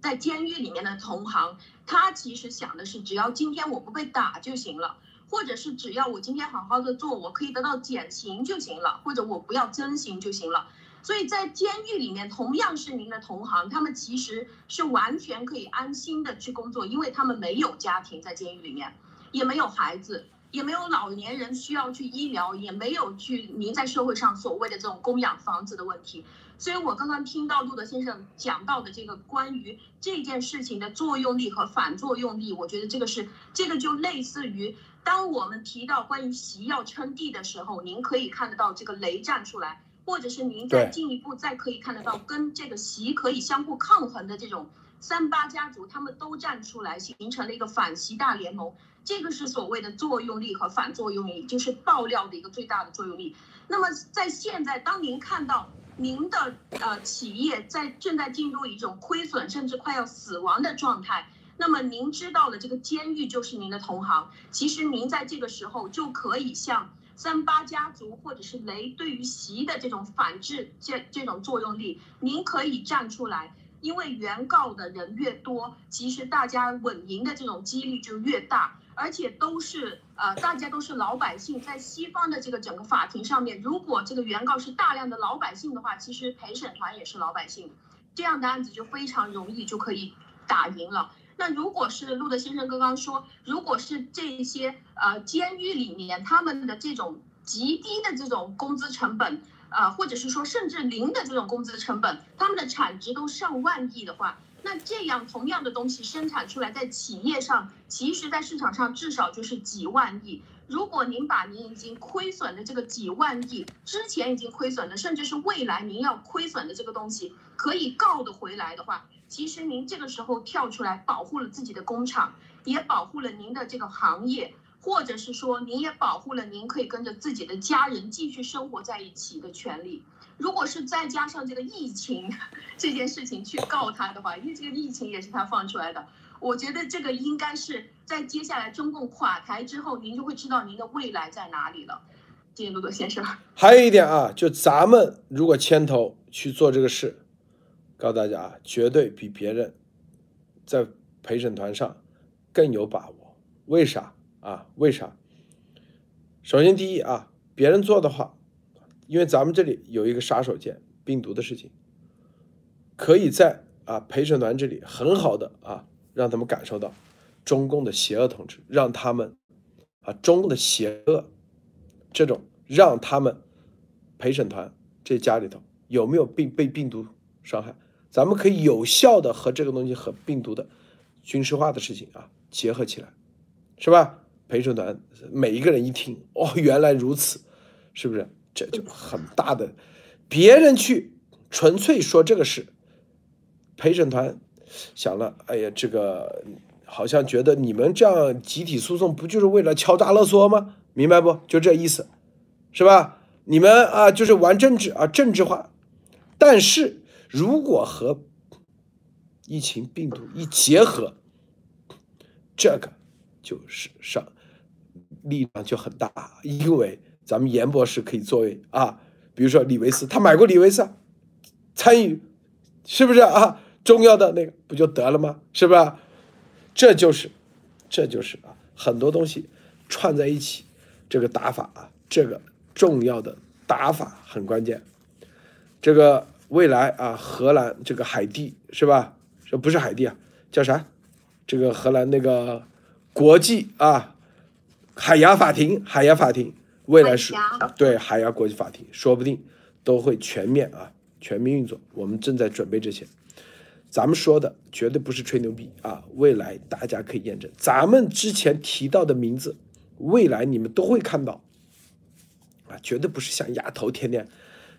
B: 在监狱里面的同行，他其实想的是，只要今天我不被打就行了，或者是只要我今天好好的做，我可以得到减刑就行了，或者我不要增刑就行了。所以在监狱里面，同样是您的同行，他们其实是完全可以安心的去工作，因为他们没有家庭在监狱里面，也没有孩子，也没有老年人需要去医疗，也没有去您在社会上所谓的这种供养房子的问题。所以我刚刚听到路德先生讲到的这个关于这件事情的作用力和反作用力，我觉得这个是这个就类似于当我们提到关于习要称帝的时候，您可以看得到这个雷站出来，或者是您再进一步再可以看得到跟这个习可以相互抗衡的这种三八家族，他们都站出来，形成了一个反习大联盟。这个是所谓的作用力和反作用力，就是爆料的一个最大的作用力。那么在现在，当您看到您的呃企业在正在进入一种亏损甚至快要死亡的状态，那么您知道了这个监狱就是您的同行，其实您在这个时候就可以像三八家族或者是雷对于习的这种反制这这种作用力，您可以站出来。因为原告的人越多，其实大家稳赢的这种几率就越大，而且都是呃，大家都是老百姓，在西方的这个整个法庭上面，如果这个原告是大量的老百姓的话，其实陪审团也是老百姓，这样的案子就非常容易就可以打赢了。那如果是路德先生刚刚说，如果是这些呃监狱里面他们的这种极低的这种工资成本，呃，或者是说甚至零的这种工资成本，他们的产值都上万亿的话，那这样同样的东西生产出来，在企业上，其实在市场上至少就是几万亿。如果您把您已经亏损的这个几万亿，之前已经亏损的，甚至是未来您要亏损的这个东西，可以告得回来的话，其实您这个时候跳出来保护了自己的工厂，也保护了您的这个行业，或者是说您也保护了您可以跟着自己的家人继续生活在一起的权利。如果是再加上这个疫情这件事情去告他的话，因为这个疫情也是他放出来的，我觉得这个应该是在接下来中共垮台之后，您就会知道您的未来在哪里了。谢谢陆德先生。
A: 还有一点啊，就咱们如果牵头去做这个事，告诉大家啊，绝对比别人在陪审团上更有把握。为啥啊？为啥？首先第一啊，别人做的话，因为咱们这里有一个杀手锏，病毒的事情，可以在啊陪审团这里很好的啊让他们感受到中共的邪恶统治，让他们啊中共的邪恶这种让他们陪审团这家里头有没有病被病毒伤害，咱们可以有效的和这个东西和病毒的军事化的事情啊结合起来，是吧？陪审团每一个人一听，哦，原来如此，是不是？这就很大的，别人去纯粹说这个事，陪审团想了，哎呀，这个好像觉得你们这样集体诉讼不就是为了敲诈勒索吗？明白不？就这意思，是吧？你们啊，就是玩政治啊，政治化。但是如果和疫情病毒一结合，这个就是上力量就很大，因为咱们严博士可以作为啊，比如说李维斯，他买过李维斯，参与是不是啊？重要的那个不就得了吗？是吧？这就是，这就是啊，很多东西串在一起，这个打法啊，这个重要的打法很关键。这个未来啊，荷兰这个海地是吧？这不是海地啊，叫啥？这个荷兰那个国际啊，海牙法庭，海牙法庭，未来是对海牙国际法庭，说不定都会全面啊，全面运作。我们正在准备这些。咱们说的绝对不是吹牛逼啊！未来大家可以验证，咱们之前提到的名字，未来你们都会看到啊！绝对不是像丫头天天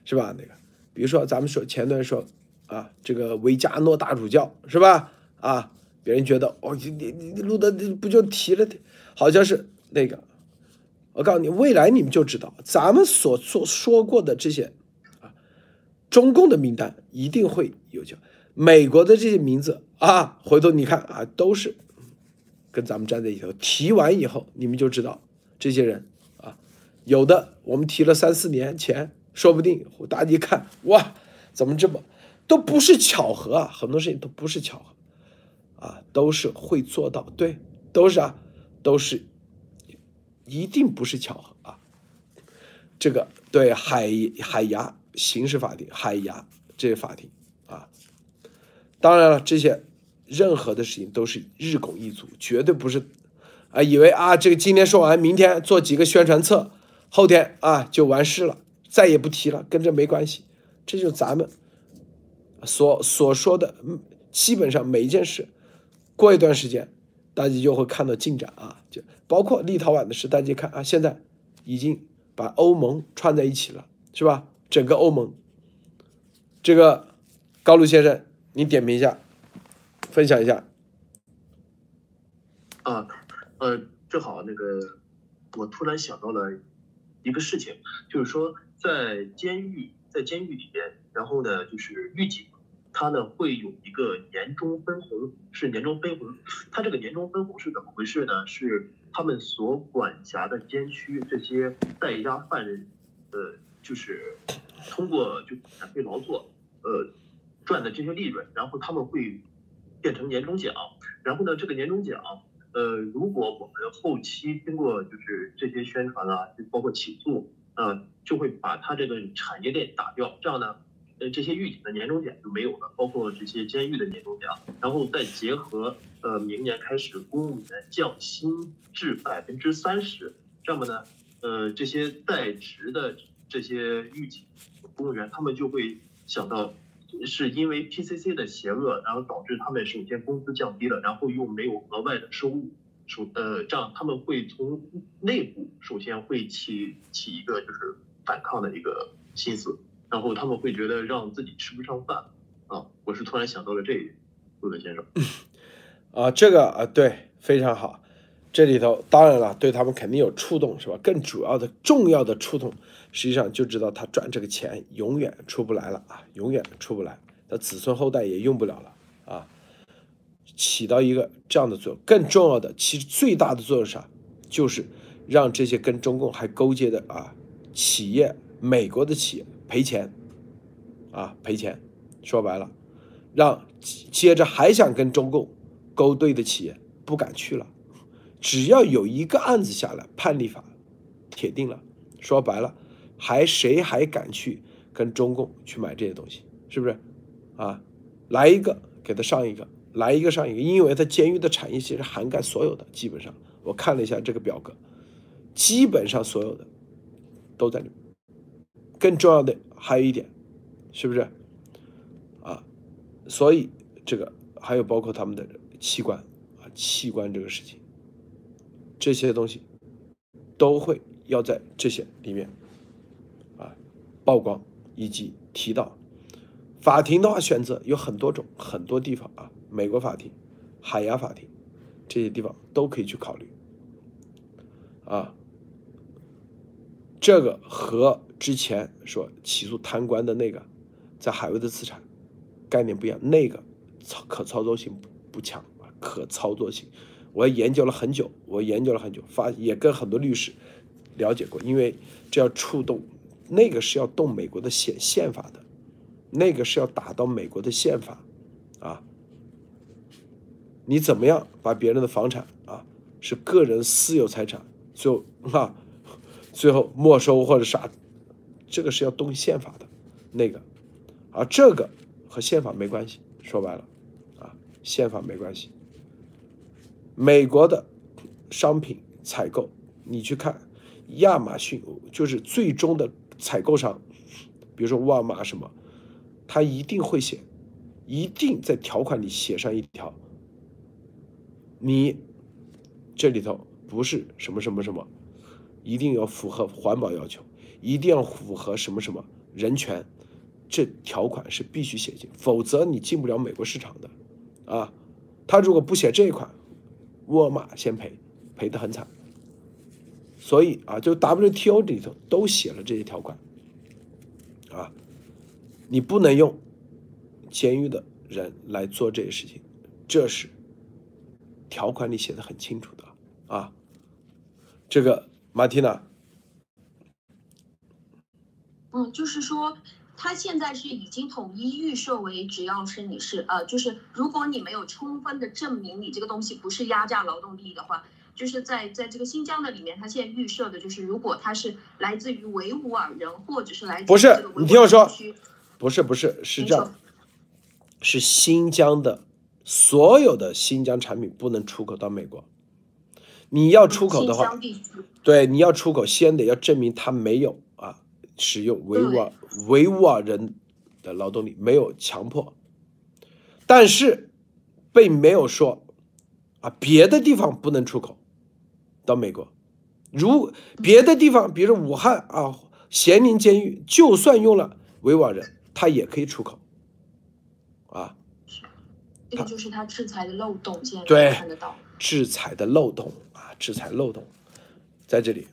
A: 是吧？那个，比如说咱们说前段说啊，这个维加诺大主教是吧？啊，别人觉得哦，你你你录的不就提了，好像是那个。我告诉你，未来你们就知道，咱们所做说过的这些啊，中共的名单一定会有叫。美国的这些名字啊，回头你看啊，都是跟咱们站在一起头。提完以后，你们就知道这些人啊，有的我们提了三四年前，说不定大家一看，哇，怎么这么都不是巧合啊？很多事情都不是巧合啊，都是会做到，对，都是啊，都是一定不是巧合啊。这个对海海牙刑事法庭、海牙这些法庭啊。当然了，这些任何的事情都是日拱一卒，绝对不是啊，以为啊，这个今天说完，明天做几个宣传册，后天啊就完事了，再也不提了，跟这没关系。这就是咱们所所说的，基本上每一件事，过一段时间，大家就会看到进展啊，就包括立陶宛的事，大家看啊，现在已经把欧盟串在一起了，是吧？整个欧盟，这个高露先生。你点评一下，分享一下。
C: 啊，呃，正好那个，我突然想到了一个事情，就是说在监狱，在监狱里边，然后呢，就是狱警，他呢会有一个年终分红，是年终分红。他这个年终分红是怎么回事呢？是他们所管辖的监区这些在押犯人，呃，就是通过就免费劳作，呃。赚的这些利润，然后他们会变成年终奖，然后呢，这个年终奖，呃，如果我们后期经过就是这些宣传啊，就包括起诉，呃，就会把他这个产业链打掉，这样呢，呃，这些狱警的年终奖就没有了，包括这些监狱的年终奖，然后再结合呃，明年开始公务员降薪至百分之三十，这么呢，呃，这些在职的这些狱警公务员，他们就会想到。是因为 PCC 的邪恶，然后导致他们首先工资降低了，然后又没有额外的收入，首呃这样他们会从内部首先会起起一个就是反抗的一个心思，然后他们会觉得让自己吃不上饭啊。我是突然想到了这一点，陆德先生。
A: 啊，这个啊对，非常好。这里头当然了，对他们肯定有触动，是吧？更主要的、重要的触动。实际上就知道他赚这个钱永远出不来了啊，永远出不来，他子孙后代也用不了了啊，起到一个这样的作用。更重要的，其实最大的作用啥？就是让这些跟中共还勾结的啊企业，美国的企业赔钱啊赔钱。说白了，让接着还想跟中共勾兑的企业不敢去了。只要有一个案子下来，判例法铁定了。说白了。还谁还敢去跟中共去买这些东西？是不是？啊，来一个给他上一个，来一个上一个，因为他监狱的产业其实涵盖所有的，基本上我看了一下这个表格，基本上所有的都在里面。更重要的还有一点，是不是？啊，所以这个还有包括他们的器官啊，器官这个事情，这些东西都会要在这些里面。啊曝光以及提到法庭的话，选择有很多种，很多地方啊。美国法庭、海牙法庭，这些地方都可以去考虑。啊，这个和之前说起诉贪官的那个在海外的资产概念不一样，那个操可操作性不强啊，可操作性。我研究了很久，我研究了很久，发也跟很多律师了解过，因为这要触动，那个是要动美国的宪宪法的，那个是要打到美国的宪法啊。你怎么样把别人的房产啊是个人私有财产，最后啊最后没收或者啥，这个是要动宪法的，那个，而这个和宪法没关系，说白了啊，宪法没关系。美国的商品采购，你去看亚马逊，就是最终的采购商，比如说沃尔玛什么，他一定会写，一定在条款里写上一条，你这里头不是什么什么什么，一定要符合环保要求，一定要符合什么什么人权，这条款是必须写进，否则你进不了美国市场的，啊，他如果不写这一款。沃尔玛先赔，赔得很惨，所以啊，就 WTO 里头都写了这些条款，啊，你不能用监狱的人来做这些事情，这是条款里写的很清楚的啊。这个马蒂娜，
B: 嗯，就是说。他现在是已经统一预设为，只要是你是呃，就是如果你没有充分的证明你这个东西不是压榨劳动力的话，就是在在这个新疆的里面，他现在预设的就是，如果他是来自于维吾尔人或者是来自
A: 不是你听我说，不是不是是这样，是新疆的所有的新疆产品不能出口到美国，你要出口的话，对你要出口先得要证明他没有啊。使用维吾尔维吾尔人的劳动力没有强迫，但是并没有说啊别的地方不能出口到美国。如别的地方，比如武汉啊咸宁监狱，就算用了维吾尔人，他也可以出口啊。
B: 这个就是他制裁的漏洞，现
A: 在
B: 看得到
A: 制裁的漏洞啊，制裁漏洞在这里。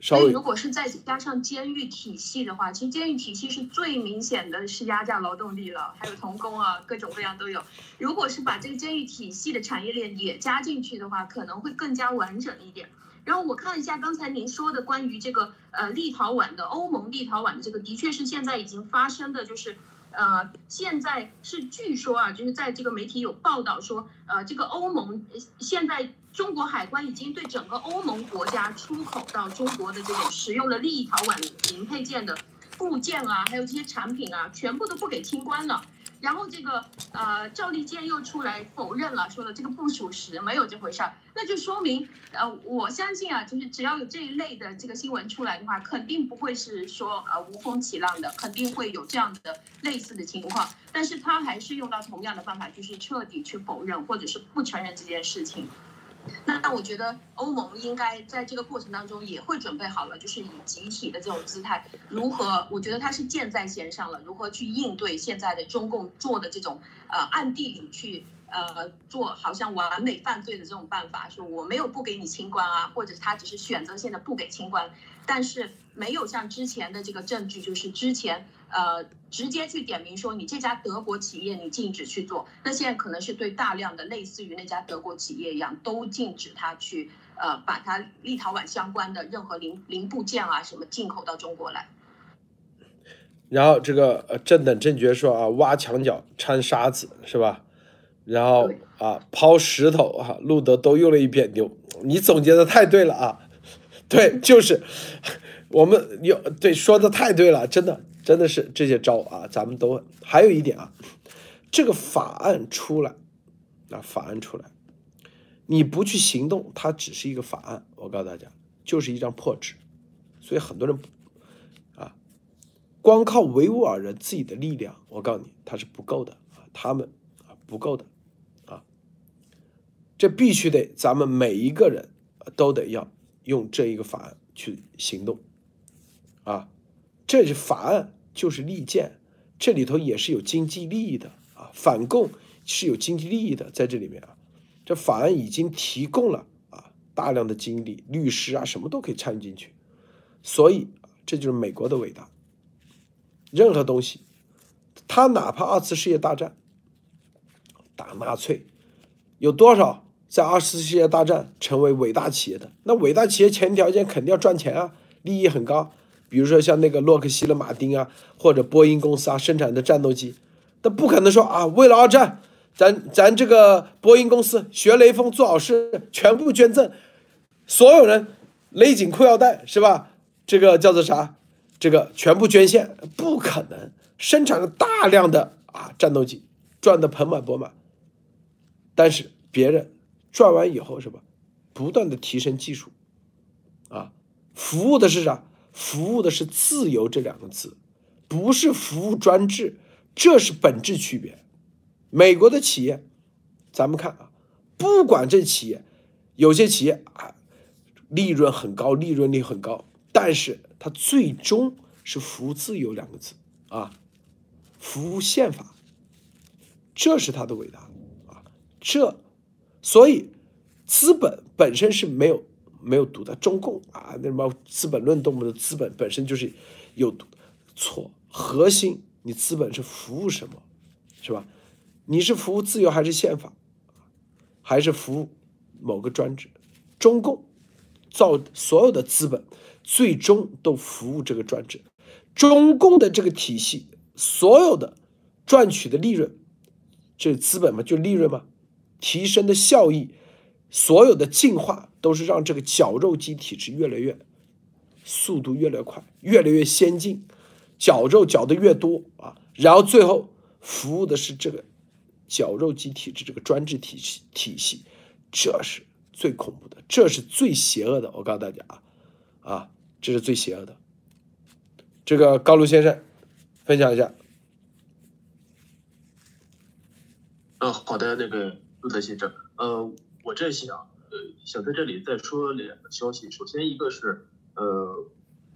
B: 所以，如果是再加上监狱体系的话，其实监狱体系是最明显的是压榨劳动力了，还有童工啊，各种各样都有。如果是把这个监狱体系的产业链也加进去的话，可能会更加完整一点。然后我看一下刚才您说的关于这个呃立陶宛的欧盟立陶宛的这个，的确是现在已经发生的，就是呃现在是据说啊，就是在这个媒体有报道说，呃这个欧盟现在。中国海关已经对整个欧盟国家出口到中国的这种使用了立陶宛零配件的部件啊，还有这些产品啊，全部都不给清关了。然后这个呃赵立坚又出来否认了，说了这个不属实，没有这回事儿。那就说明呃我相信啊，就是只要有这一类的这个新闻出来的话，肯定不会是说呃无风起浪的，肯定会有这样的类似的情况。但是他还是用到同样的方法，就是彻底去否认或者是不承认这件事情。那我觉得欧盟应该在这个过程当中也会准备好了，就是以集体的这种姿态，如何？我觉得它是箭在弦上了，如何去应对现在的中共做的这种呃暗地里去呃做好像完美犯罪的这种办法，说我没有不给你清关啊，或者他只是选择性的不给清关，但是没有像之前的这个证据，就是之前。呃，直接去点名说你这家德国企业你禁止去做，那现在可能是对大量的类似于那家德国企业一样，都禁止他去呃把它立陶宛相关的任何零零部件啊什么进口到中国来。
A: 然后这个呃正等正觉说啊，挖墙脚掺沙子是吧？然后啊抛石头啊，路德都用了一遍牛，你总结的太对了啊，对，就是 我们有对说的太对了，真的。真的是这些招啊，咱们都还有一点啊，这个法案出来，啊，法案出来，你不去行动，它只是一个法案。我告诉大家，就是一张破纸。所以很多人啊，光靠维吾尔人自己的力量，我告诉你，他是不够的啊，他们啊不够的啊，这必须得咱们每一个人都得要用这一个法案去行动啊，这是法案。就是利剑，这里头也是有经济利益的啊，反共是有经济利益的在这里面啊。这法案已经提供了啊大量的精力、律师啊，什么都可以参与进去。所以这就是美国的伟大。任何东西，他哪怕二次世界大战打纳粹，有多少在二次世界大战成为伟大企业的？那伟大企业前提条件肯定要赚钱啊，利益很高。比如说像那个洛克希勒马丁啊，或者波音公司啊，生产的战斗机，那不可能说啊，为了二战，咱咱这个波音公司学雷锋做好事，全部捐赠，所有人勒紧裤腰带是吧？这个叫做啥？这个全部捐献不可能，生产了大量的啊战斗机，赚得盆满钵满。但是别人赚完以后是吧？不断的提升技术，啊，服务的是啥？服务的是自由这两个字，不是服务专制，这是本质区别。美国的企业，咱们看啊，不管这企业，有些企业啊，利润很高，利润率很高，但是它最终是服务自由两个字啊，服务宪法，这是它的伟大啊，这，所以资本本身是没有。没有毒的中共啊，那什么《资本论》动不动资本本身就是有毒错，核心你资本是服务什么，是吧？你是服务自由还是宪法，还是服务某个专制？中共造所有的资本，最终都服务这个专制。中共的这个体系，所有的赚取的利润，这资本嘛，就利润嘛，提升的效益。所有的进化都是让这个绞肉机体制越来越速度越来越快，越来越先进，绞肉绞的越多啊，然后最后服务的是这个绞肉机体制这个专制体系体系，这是最恐怖的，这是最邪恶的。我告诉大家啊，啊，这是最邪恶的。这个高卢先生分享一下。
C: 嗯，好的，那个陆德先生，呃。我这想，呃，想在这里再说两个消息。首先，一个是，呃，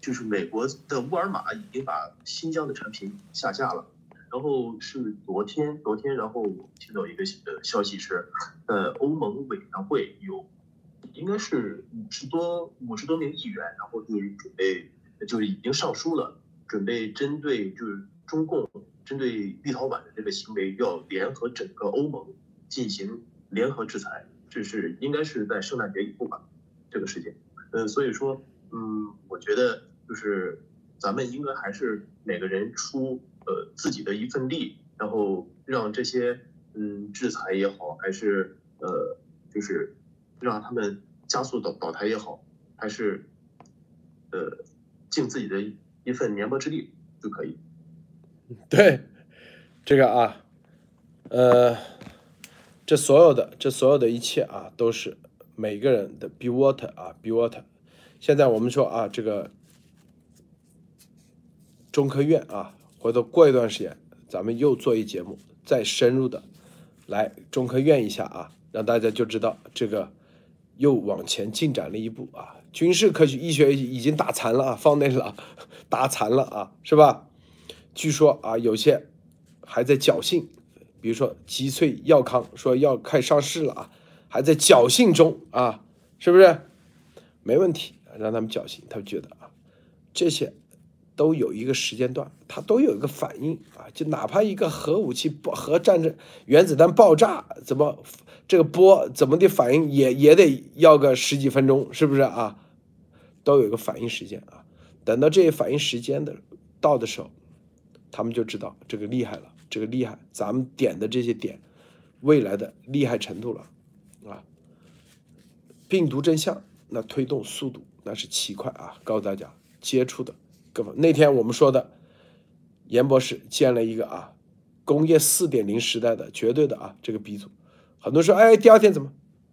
C: 就是美国的沃尔玛已经把新疆的产品下架了。然后是昨天，昨天，然后我听到一个呃消息是，呃，欧盟委员会有，应该是五十多五十多名议员，然后就是准备，就是已经上书了，准备针对就是中共针对立陶宛的这个行为，要联合整个欧盟进行联合制裁。这是应该是在圣诞节以后吧，这个时间，嗯，所以说，嗯，我觉得就是咱们应该还是每个人出呃自己的一份力，然后让这些嗯制裁也好，还是呃就是让他们加速倒倒台也好，还是呃尽自己的一份绵薄之力就可以。
A: 对，这个啊，呃。这所有的，这所有的一切啊，都是每个人的 be water 啊，be water。现在我们说啊，这个中科院啊，回头过一段时间，咱们又做一节目，再深入的来中科院一下啊，让大家就知道这个又往前进展了一步啊。军事科学医学已经打残了啊，放那了，打残了啊，是吧？据说啊，有些还在侥幸。比如说，吉萃药康说要快上市了啊，还在侥幸中啊，是不是？没问题，让他们侥幸。他们觉得啊，这些都有一个时间段，它都有一个反应啊。就哪怕一个核武器爆、核战争、原子弹爆炸，怎么这个波怎么的反应，也也得要个十几分钟，是不是啊？都有一个反应时间啊。等到这些反应时间的到的时候，他们就知道这个厉害了。这个厉害，咱们点的这些点，未来的厉害程度了，啊，病毒真相那推动速度那是奇快啊！告诉大家接触的，各位那天我们说的，严博士建了一个啊，工业四点零时代的绝对的啊这个鼻祖，很多说哎第二天怎么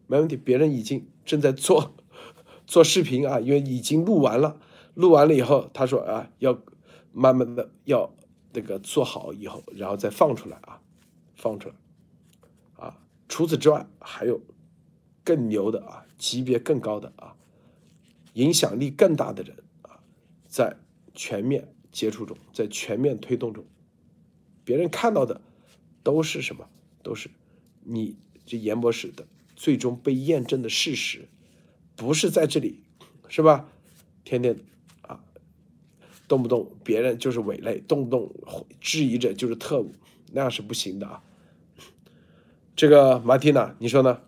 A: 没问题？别人已经正在做 做视频啊，因为已经录完了，录完了以后他说啊要慢慢的要。那个做好以后，然后再放出来啊，放出来，啊，除此之外还有更牛的啊，级别更高的啊，影响力更大的人啊，在全面接触中，在全面推动中，别人看到的都是什么？都是你这严博士的最终被验证的事实，不是在这里，是吧？天天，动不动别人就是伪类，动不动质疑者就是特务，那样是不行的啊。这个马蒂娜，你说呢？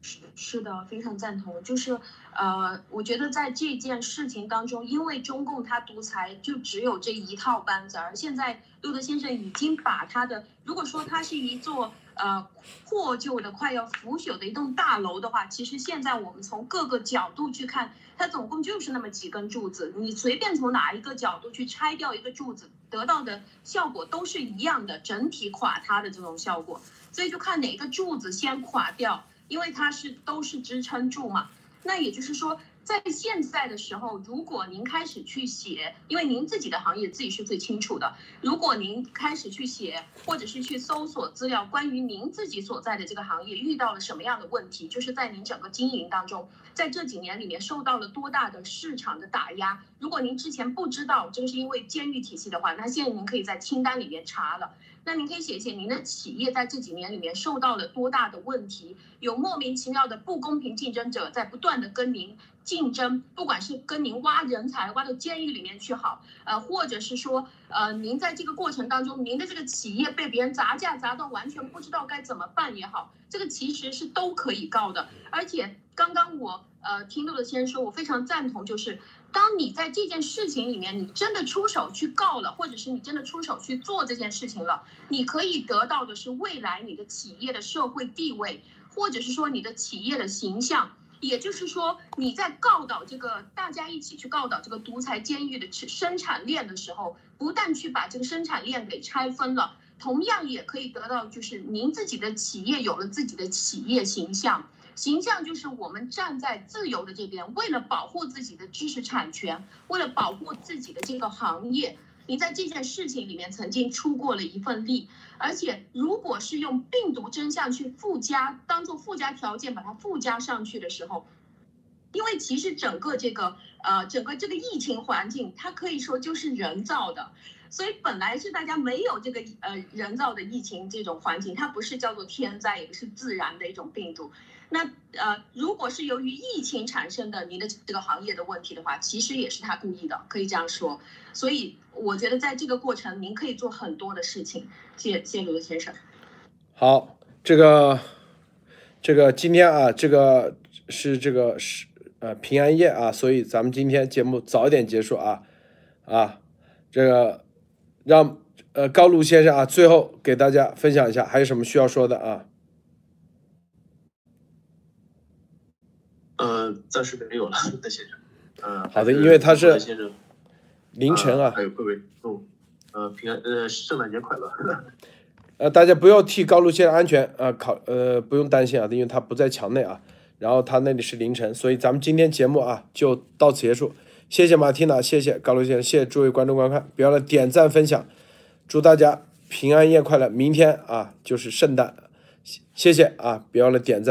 B: 是是的，非常赞同。就是呃，我觉得在这件事情当中，因为中共它独裁，就只有这一套班子，而现在路德先生已经把他的，如果说他是一座呃破旧的、快要腐朽的一栋大楼的话，其实现在我们从各个角度去看，它总共就是那么几根柱子，你随便从哪一个角度去拆掉一个柱子。得到的效果都是一样的，整体垮塌的这种效果，所以就看哪个柱子先垮掉，因为它是都是支撑柱嘛。那也就是说。在现在的时候，如果您开始去写，因为您自己的行业自己是最清楚的。如果您开始去写，或者是去搜索资料，关于您自己所在的这个行业遇到了什么样的问题，就是在您整个经营当中，在这几年里面受到了多大的市场的打压。如果您之前不知道这个是因为监狱体系的话，那现在您可以在清单里面查了。那您可以写一写您的企业在这几年里面受到了多大的问题，有莫名其妙的不公平竞争者在不断的跟您竞争，不管是跟您挖人才挖到监狱里面去好，呃，或者是说，呃，您在这个过程当中，您的这个企业被别人砸价砸到完全不知道该怎么办也好，这个其实是都可以告的。而且刚刚我呃听到的先生说，我非常赞同，就是。当你在这件事情里面，你真的出手去告了，或者是你真的出手去做这件事情了，你可以得到的是未来你的企业的社会地位，或者是说你的企业的形象。也就是说，你在告倒这个大家一起去告倒这个独裁监狱的生产链的时候，不但去把这个生产链给拆分了，同样也可以得到就是您自己的企业有了自己的企业形象。形象就是我们站在自由的这边，为了保护自己的知识产权，为了保护自己的这个行业，你在这件事情里面曾经出过了一份力，而且如果是用病毒真相去附加，当做附加条件把它附加上去的时候，因为其实整个这个呃整个这个疫情环境，它可以说就是人造的，所以本来是大家没有这个呃人造的疫情这种环境，它不是叫做天灾，也不是自然的一种病毒。那呃，如果是由于疫情产生的您的这个行业的问题的话，其实也是他故意的，可以这样说。所以我觉得在这个过程，您可以做很多的事情。谢谢，谢刘先生。
A: 好，这个这个今天啊，这个是这个是呃平安夜啊，所以咱们今天节目早一点结束啊啊，这个让呃高露先生啊，最后给大家分享一下，还有什么需要说的啊？
C: 呃，暂时没有了，那先生。呃，
A: 好的，因为他是
C: 先生
A: 凌晨啊，
C: 还有各位，哦，呃，平安，呃，圣诞节快乐。
A: 呃，大家不要替高露先生安全啊考，呃，不用担心啊，因为他不在墙内啊，然后他那里是凌晨，所以咱们今天节目啊就到此结束。谢谢马蒂娜，谢谢高露先生，谢谢诸位观众观看，别忘了点赞分享，祝大家平安夜快乐。明天啊就是圣诞，谢谢啊，别忘了点赞。